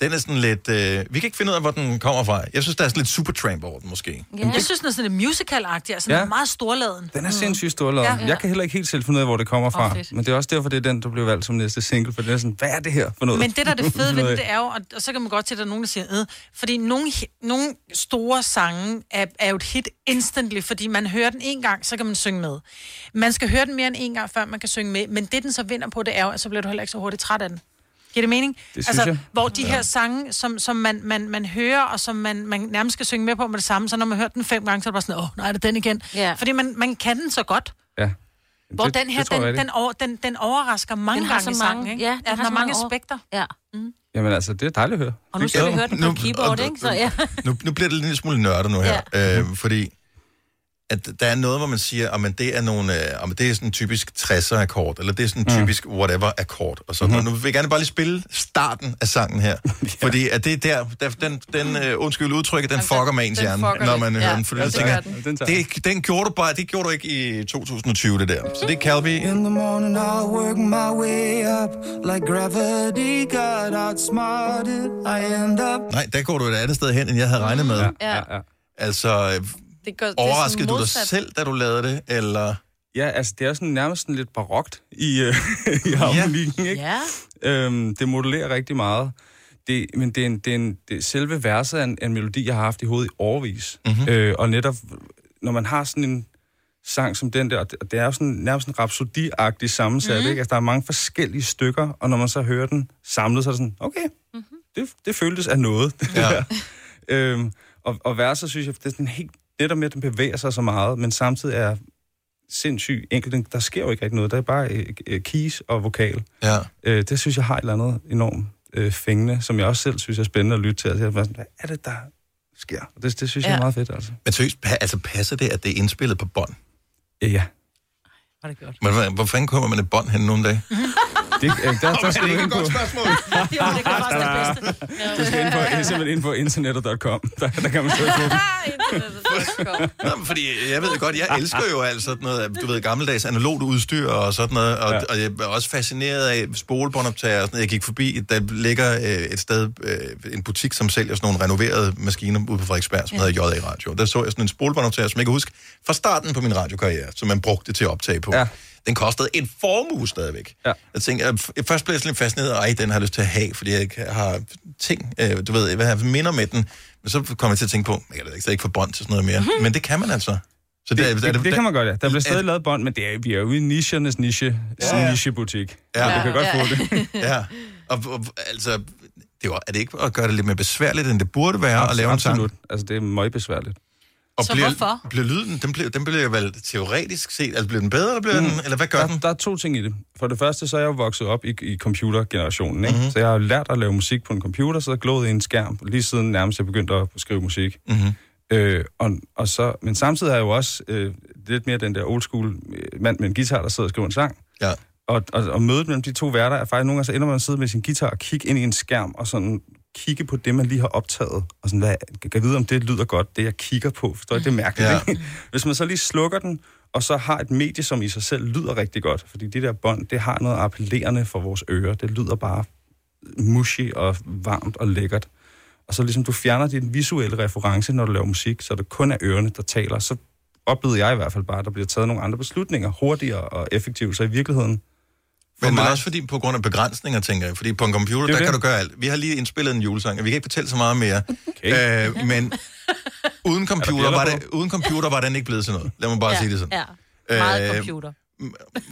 den er sådan lidt... Øh, vi kan ikke finde ud af, hvor den kommer fra. Jeg synes, der er sådan lidt Supertramp over den, måske. Ja. Jeg synes, den er sådan lidt musical-agtig, altså ja. Den er meget storladen. Den er sindssygt storladet. Ja. Ja. Jeg kan heller ikke helt selv finde ud af, hvor det kommer fra. Fedt. men det er også derfor, det er den, der blev valgt som næste single, for det er sådan, hvad er det her for noget? Men det, der er det fede ved det, er jo, og, og så kan man godt til, at der er nogen, der siger, øh, fordi nogle, nogle store sange er, er jo et hit instantly, fordi man hører den en gang, så kan man synge med. Man skal høre den mere end en gang, før man kan synge med, men det, den så vinder på, det er jo, at så bliver du heller ikke så hurtigt træt af den. Giver det mening? Det synes altså, jeg. Hvor de her sange, som, som man, man, man hører, og som man, man nærmest skal synge med på med det samme, så når man hører den fem gange, så er det bare sådan, åh, nej, er det den igen? Ja. Fordi man, man kan den så godt. Ja. Hvor Det- den her, det tror jeg den, den, over, den, den overrasker mange Den har gange så i mange- sangen, ikke? ja, den Ja, den har har mange mange aspekter. Ja. Jamen altså, det er dejligt at høre. Og nu skal vi høre den på Nu- keyboard, og- ikke? Så ja. nu, nu bliver det lidt en lille smule nørdet nu her, ja. øh, fordi at der er noget, hvor man siger, at det er nogle, øh, om det er sådan en typisk 60'er akkord, eller det er sådan en typisk whatever akkord, og sådan mm-hmm. Nu vil jeg gerne bare lige spille starten af sangen her, fordi at det er der, der den, den uh, undskyld udtrykket, den fucker med ens den hjerne, når lidt. man hører Ja, den, for ja, det tænker, den. Det, den gjorde du bare, det gjorde du ikke i 2020, det der. Så det er Calvi. In the morning, I'll work my way up like gravity got outsmarted. I end up. Nej, der går du et andet sted hen, end jeg havde regnet med. Ja, Ja. ja, ja. Altså, øh, Det går, det er overraskede du dig selv, da du lavede det, eller... Ja, altså, det er sådan nærmest sådan lidt barokt i, øh, i harmonikken, ikke? Ja. Øhm, det modulerer rigtig meget. Det, men det er, en, det er en, det, selve verset er en, en melodi, jeg har haft i hovedet i årvis. Mm-hmm. Øh, og netop, når man har sådan en sang som den der, og det, og det er jo sådan nærmest en rhapsodi-agtig sammensat, mm-hmm. ikke? Altså, der er mange forskellige stykker, og når man så hører den samlet, så er det sådan, okay, mm-hmm. det, det føltes af noget. det Ja. øhm, og, og verset, synes jeg, det er sådan helt netop med, at den bevæger sig så meget, men samtidig er sindssygt enkelt. Der sker jo ikke rigtig noget. Der er bare øh, øh, keys og vokal. Ja. Øh, det synes jeg har et eller andet enormt øh, fængende, som jeg også selv synes er spændende at lytte til. Altså, jeg er bare sådan, hvad er det, der sker? Det, det synes ja. jeg er Ja. meget fedt, altså. Men seriøst, pa- altså passer det, at det er indspillet på bånd? Øh, ja. Var det godt. Men hvor, hvor fanden kommer man et bånd hen nogle dage? Det, øh, der, der skal det ind et godt spørgsmål? Jo, det kan faktisk det bedste. Du skal ind på, simpelthen ind på internet.com. Der, der kan man søge på. Nå, men fordi jeg ved godt, jeg elsker jo alt sådan noget, du ved, gammeldags analogt udstyr og sådan noget, og, ja. og jeg er også fascineret af spolebåndoptager og sådan noget. Jeg gik forbi, der ligger øh, et sted, øh, en butik, som sælger sådan nogle renoverede maskiner ude på Frederiksberg, som ja. hedder JA Radio. Der så jeg sådan en spolebåndoptager, som jeg kan huske fra starten på min radiokarriere, som man brugte til at optage på. Ja. Den kostede en formue stadigvæk. Ja. Jeg tænkte, jeg, først blev jeg sådan lidt fascineret, ej, den har jeg lyst til at have, fordi jeg ikke har ting, øh, du ved, hvad jeg minder med den. Men så kom jeg til at tænke på, jeg kan da ikke, ikke få bånd til sådan noget mere. Mm-hmm. Men det kan man altså. Så Det, det, er det, det kan man godt, ja. Der bliver stadig lavet bånd, men det er, vi er jo i nichernes niche, Ja, ja, ja. nichebutik. Ja. Ja, du kan godt Ja. få det. ja. Og, og, altså, det er, jo, er det ikke at gøre det lidt mere besværligt, end det burde være at lave en sang? Absolut. Altså, det er meget besværligt. Og Så bliver, hvorfor? Bliver lyden, den bliver, den bliver vel teoretisk set, altså bliver den bedre, eller, bliver mm. den, eller hvad gør der, den? Der er to ting i det. For det første, så er jeg jo vokset op i, i computergenerationen, ikke? Mhm. Mm-hmm. Så jeg har lært at lave musik på en computer, så jeg glået i en skærm, lige siden nærmest jeg begyndte at skrive musik. Mm-hmm. Øh, og, og så, men samtidig er jeg jo også øh, lidt mere den der old school øh, mand med en guitar, der sidder og skriver en sang. Ja. Og, og, og mødet mellem de to værter er faktisk nogle gange, så ender man at sidde med sin guitar og kigge ind i en skærm, og sådan kigge på det, man lige har optaget, og sådan, hvad, kan jeg vide, om det lyder godt, det jeg kigger på. Forstår I? Det er mærkeligt, ja. ikke? Hvis man så lige slukker den, og så har et medie, som i sig selv lyder rigtig godt, fordi det der bånd, det har noget appellerende for vores ører. Det lyder bare mushy og varmt og lækkert. Og så ligesom du fjerner din visuelle reference, når du laver musik, så det kun er ørerne, der taler, så oplevede jeg i hvert fald bare, at der bliver taget nogle andre beslutninger hurtigere og effektivt. Så i virkeligheden... Men, men også fordi på grund af begrænsninger, tænker jeg. Fordi på en computer, Det er der det. kan du gøre alt. Vi har lige indspillet en julesang, og vi kan ikke fortælle så meget mere. Okay. Øh, men uden computer, var det, uden computer var den ikke blevet til noget. Lad mig bare ja, sige det sådan. Ja, meget Øh, computer.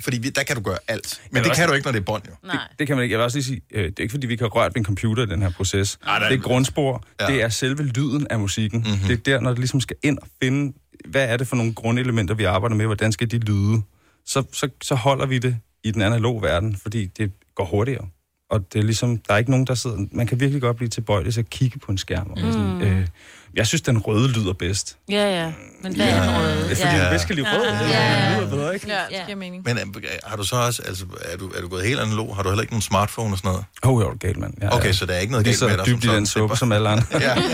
Fordi vi, der kan du gøre alt. Men det også- kan du ikke, når det er bånd, jo. Nej. Det kan man ikke. Jeg vil også lige sige, øh, det er ikke fordi, vi kan røre ved en computer i den her proces. Nej, det er grundspor. Ja. Det er selve lyden af musikken. Mhm. Mm-hmm. Det er der, når det ligesom skal ind og finde, hvad er det for nogle grundelementer, vi arbejder med, hvordan skal de lyde. Så, så, så holder vi det i den analoge verden, fordi det går hurtigere. Og det er ligesom, der er ikke nogen, der sidder... Man kan virkelig godt blive tilbøjelig til at kigge på en skærm. Og mm. sådan, øh, jeg synes, den røde lyder bedst. Ja, ja. Men hvad er den røde? Det er fordi, ja. ja. bedst kan lide rød. Ja, Ja. ja. Den lyder bedre, ikke? Ja, det giver mening. Men øh, har du så også, altså, er du, er du gået helt analog? Har du heller ikke nogen smartphone og sådan noget? Åh, oh, jeg er galt, mand. Ja, Okay, så der er ikke noget galt med dig dybt i som den suppe, som alle andre. Ja.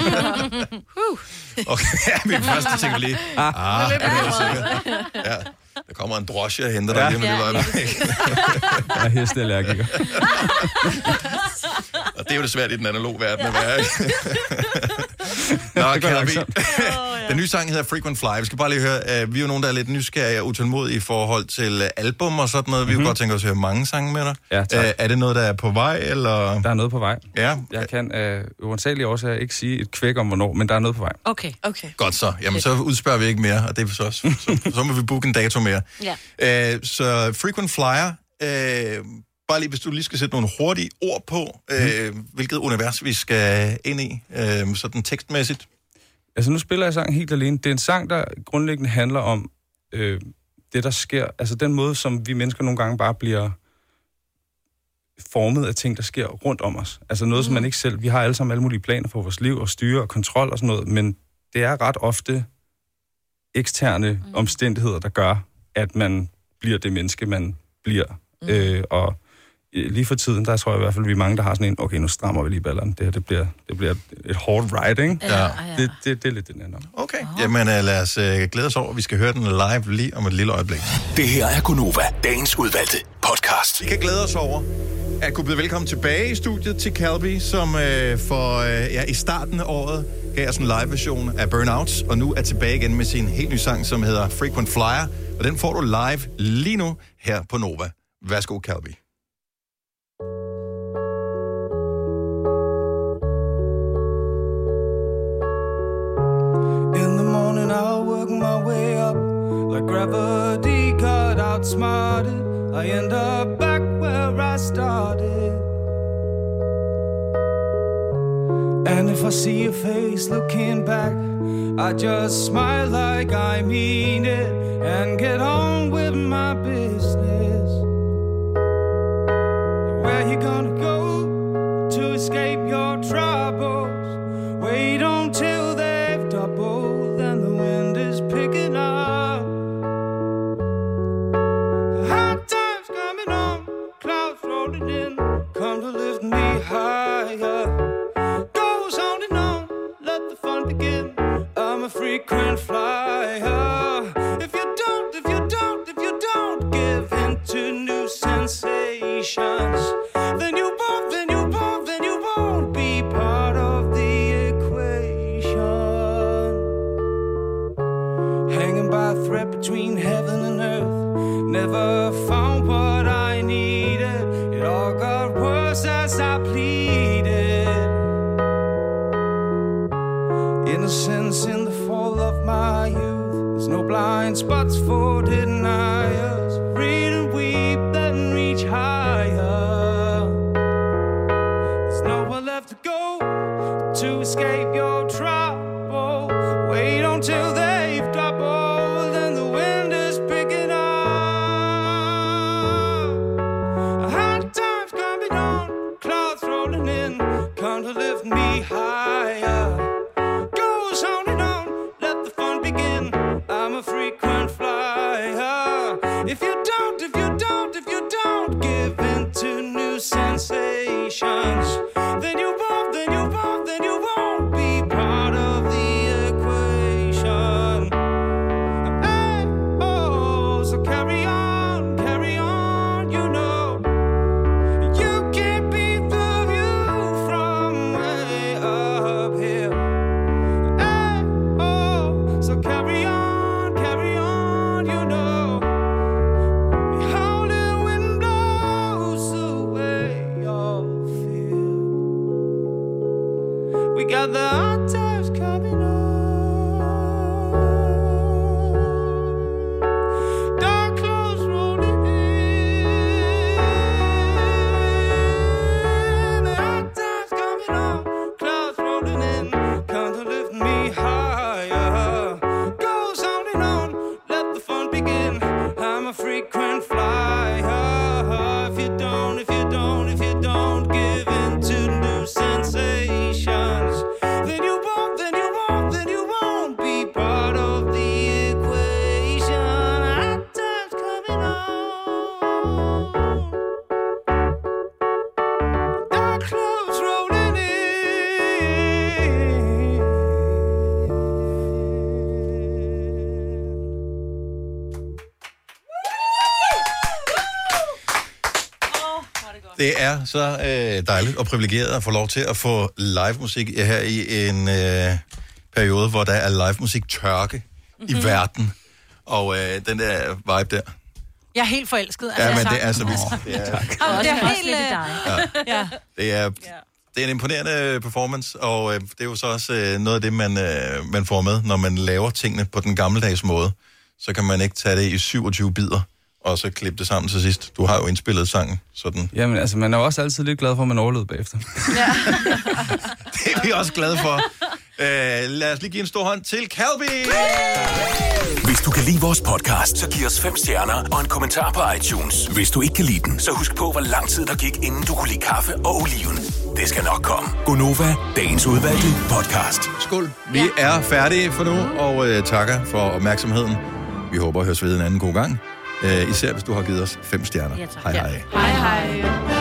Okay, ja, min første ting var lige, ah, er det helt sikkert? Ja, der kommer en drosje og henter dig Ja. lige lille Ja, øjeblik. Jeg er hesteallergiker. Og det er jo det svært i den analoge verden at være. Nå, Calvi. langsomt. Den nye sang hedder Frequent Fly. Vi skal bare lige høre, uh, vi er jo nogen, der er lidt nysgerrige og utålmodige i forhold til uh, album og sådan noget. Vi mm-hmm. kunne godt tænke os at høre mange sange med dig. Ja, tak. Uh, er det noget, der er på vej, eller? Der er noget på vej. Ja, Jeg kan af øh, uansagelige årsager ikke sige et kvæk om, hvornår, men der er noget på vej. Okay. Okay. godt så. Jamen, så udspørger vi ikke mere, og det er så, også, så, så må vi booke en dato mere. Ja. Uh, så Frequent Flyer, uh, bare lige, hvis du lige skal sætte nogle hurtige ord på, uh, hvilket univers vi skal ind i, uh, sådan tekstmæssigt. Altså, nu spiller jeg sangen helt alene. Det er en sang, der grundlæggende handler om øh, det, der sker. Altså, den måde, som vi mennesker nogle gange bare bliver formet af ting, der sker rundt om os. Altså noget, mm. som man ikke selv... Vi har alle sammen alle mulige planer for vores liv og styre og kontrol og sådan noget, men det er ret ofte eksterne mm. omstændigheder, der gør, at man bliver det menneske, man bliver. Mm. Øh, og øh, lige for tiden, der tror jeg i hvert fald, vi er mange, der har sådan en, okay, nu strammer vi lige ballerne. Det her, det bliver, det bliver et hårdt ride, ikke? Ja. Ja. Det, det, det er lidt den ender. Okay, jamen uh, lad os uh, glæde os over. Vi skal høre den live lige om et lille øjeblik. Det her er Gunova, dagens udvalgte podcast. Vi kan glæde os over at kunne byde velkommen tilbage i studiet til Calby, som uh, for uh, ja, i starten af året gav os en live-version af Burnout, og nu er tilbage igen med sin helt nye sang, som hedder Frequent Flyer, og den får du live lige nu her på Nova. Værsgo, Calby. Way up. Like gravity got outsmarted. I end up back where I started. And if I see your face looking back, I just smile like I mean it and get on with my business. Where you gonna go Det er så øh, dejligt og privilegeret at få lov til at få live musik her i en øh, periode, hvor der er live musik tørke mm-hmm. i verden. Og øh, den der vibe der. Jeg er helt forelsket. Ja, men det er så vildt. Det er, Jamen, det er helt... øh, Ja. det er, det er en imponerende performance, og øh, det er jo så også øh, noget af det, man, øh, man får med, når man laver tingene på den gammeldags måde. Så kan man ikke tage det i 27 bidder, og så klippe det sammen til sidst. Du har jo indspillet sangen, sådan. Jamen, altså, man er jo også altid lidt glad for, at man overlevede bagefter. Det er vi også glade for. Øh, lad os lige give en stor hånd til Calvi! Hvis du kan lide vores podcast, så giv os fem stjerner og en kommentar på iTunes. Hvis du ikke kan lide den, så husk på, hvor lang tid der gik, inden du kunne lide kaffe og oliven. Det skal nok komme. Gonova, dagens udvalgte podcast. Skål. Vi er færdige for nu, og øh, takker for opmærksomheden. Vi håber at høres ved en anden god gang. Øh, især hvis du har givet os fem stjerner. Ja, tak. hej hej. Hej hej.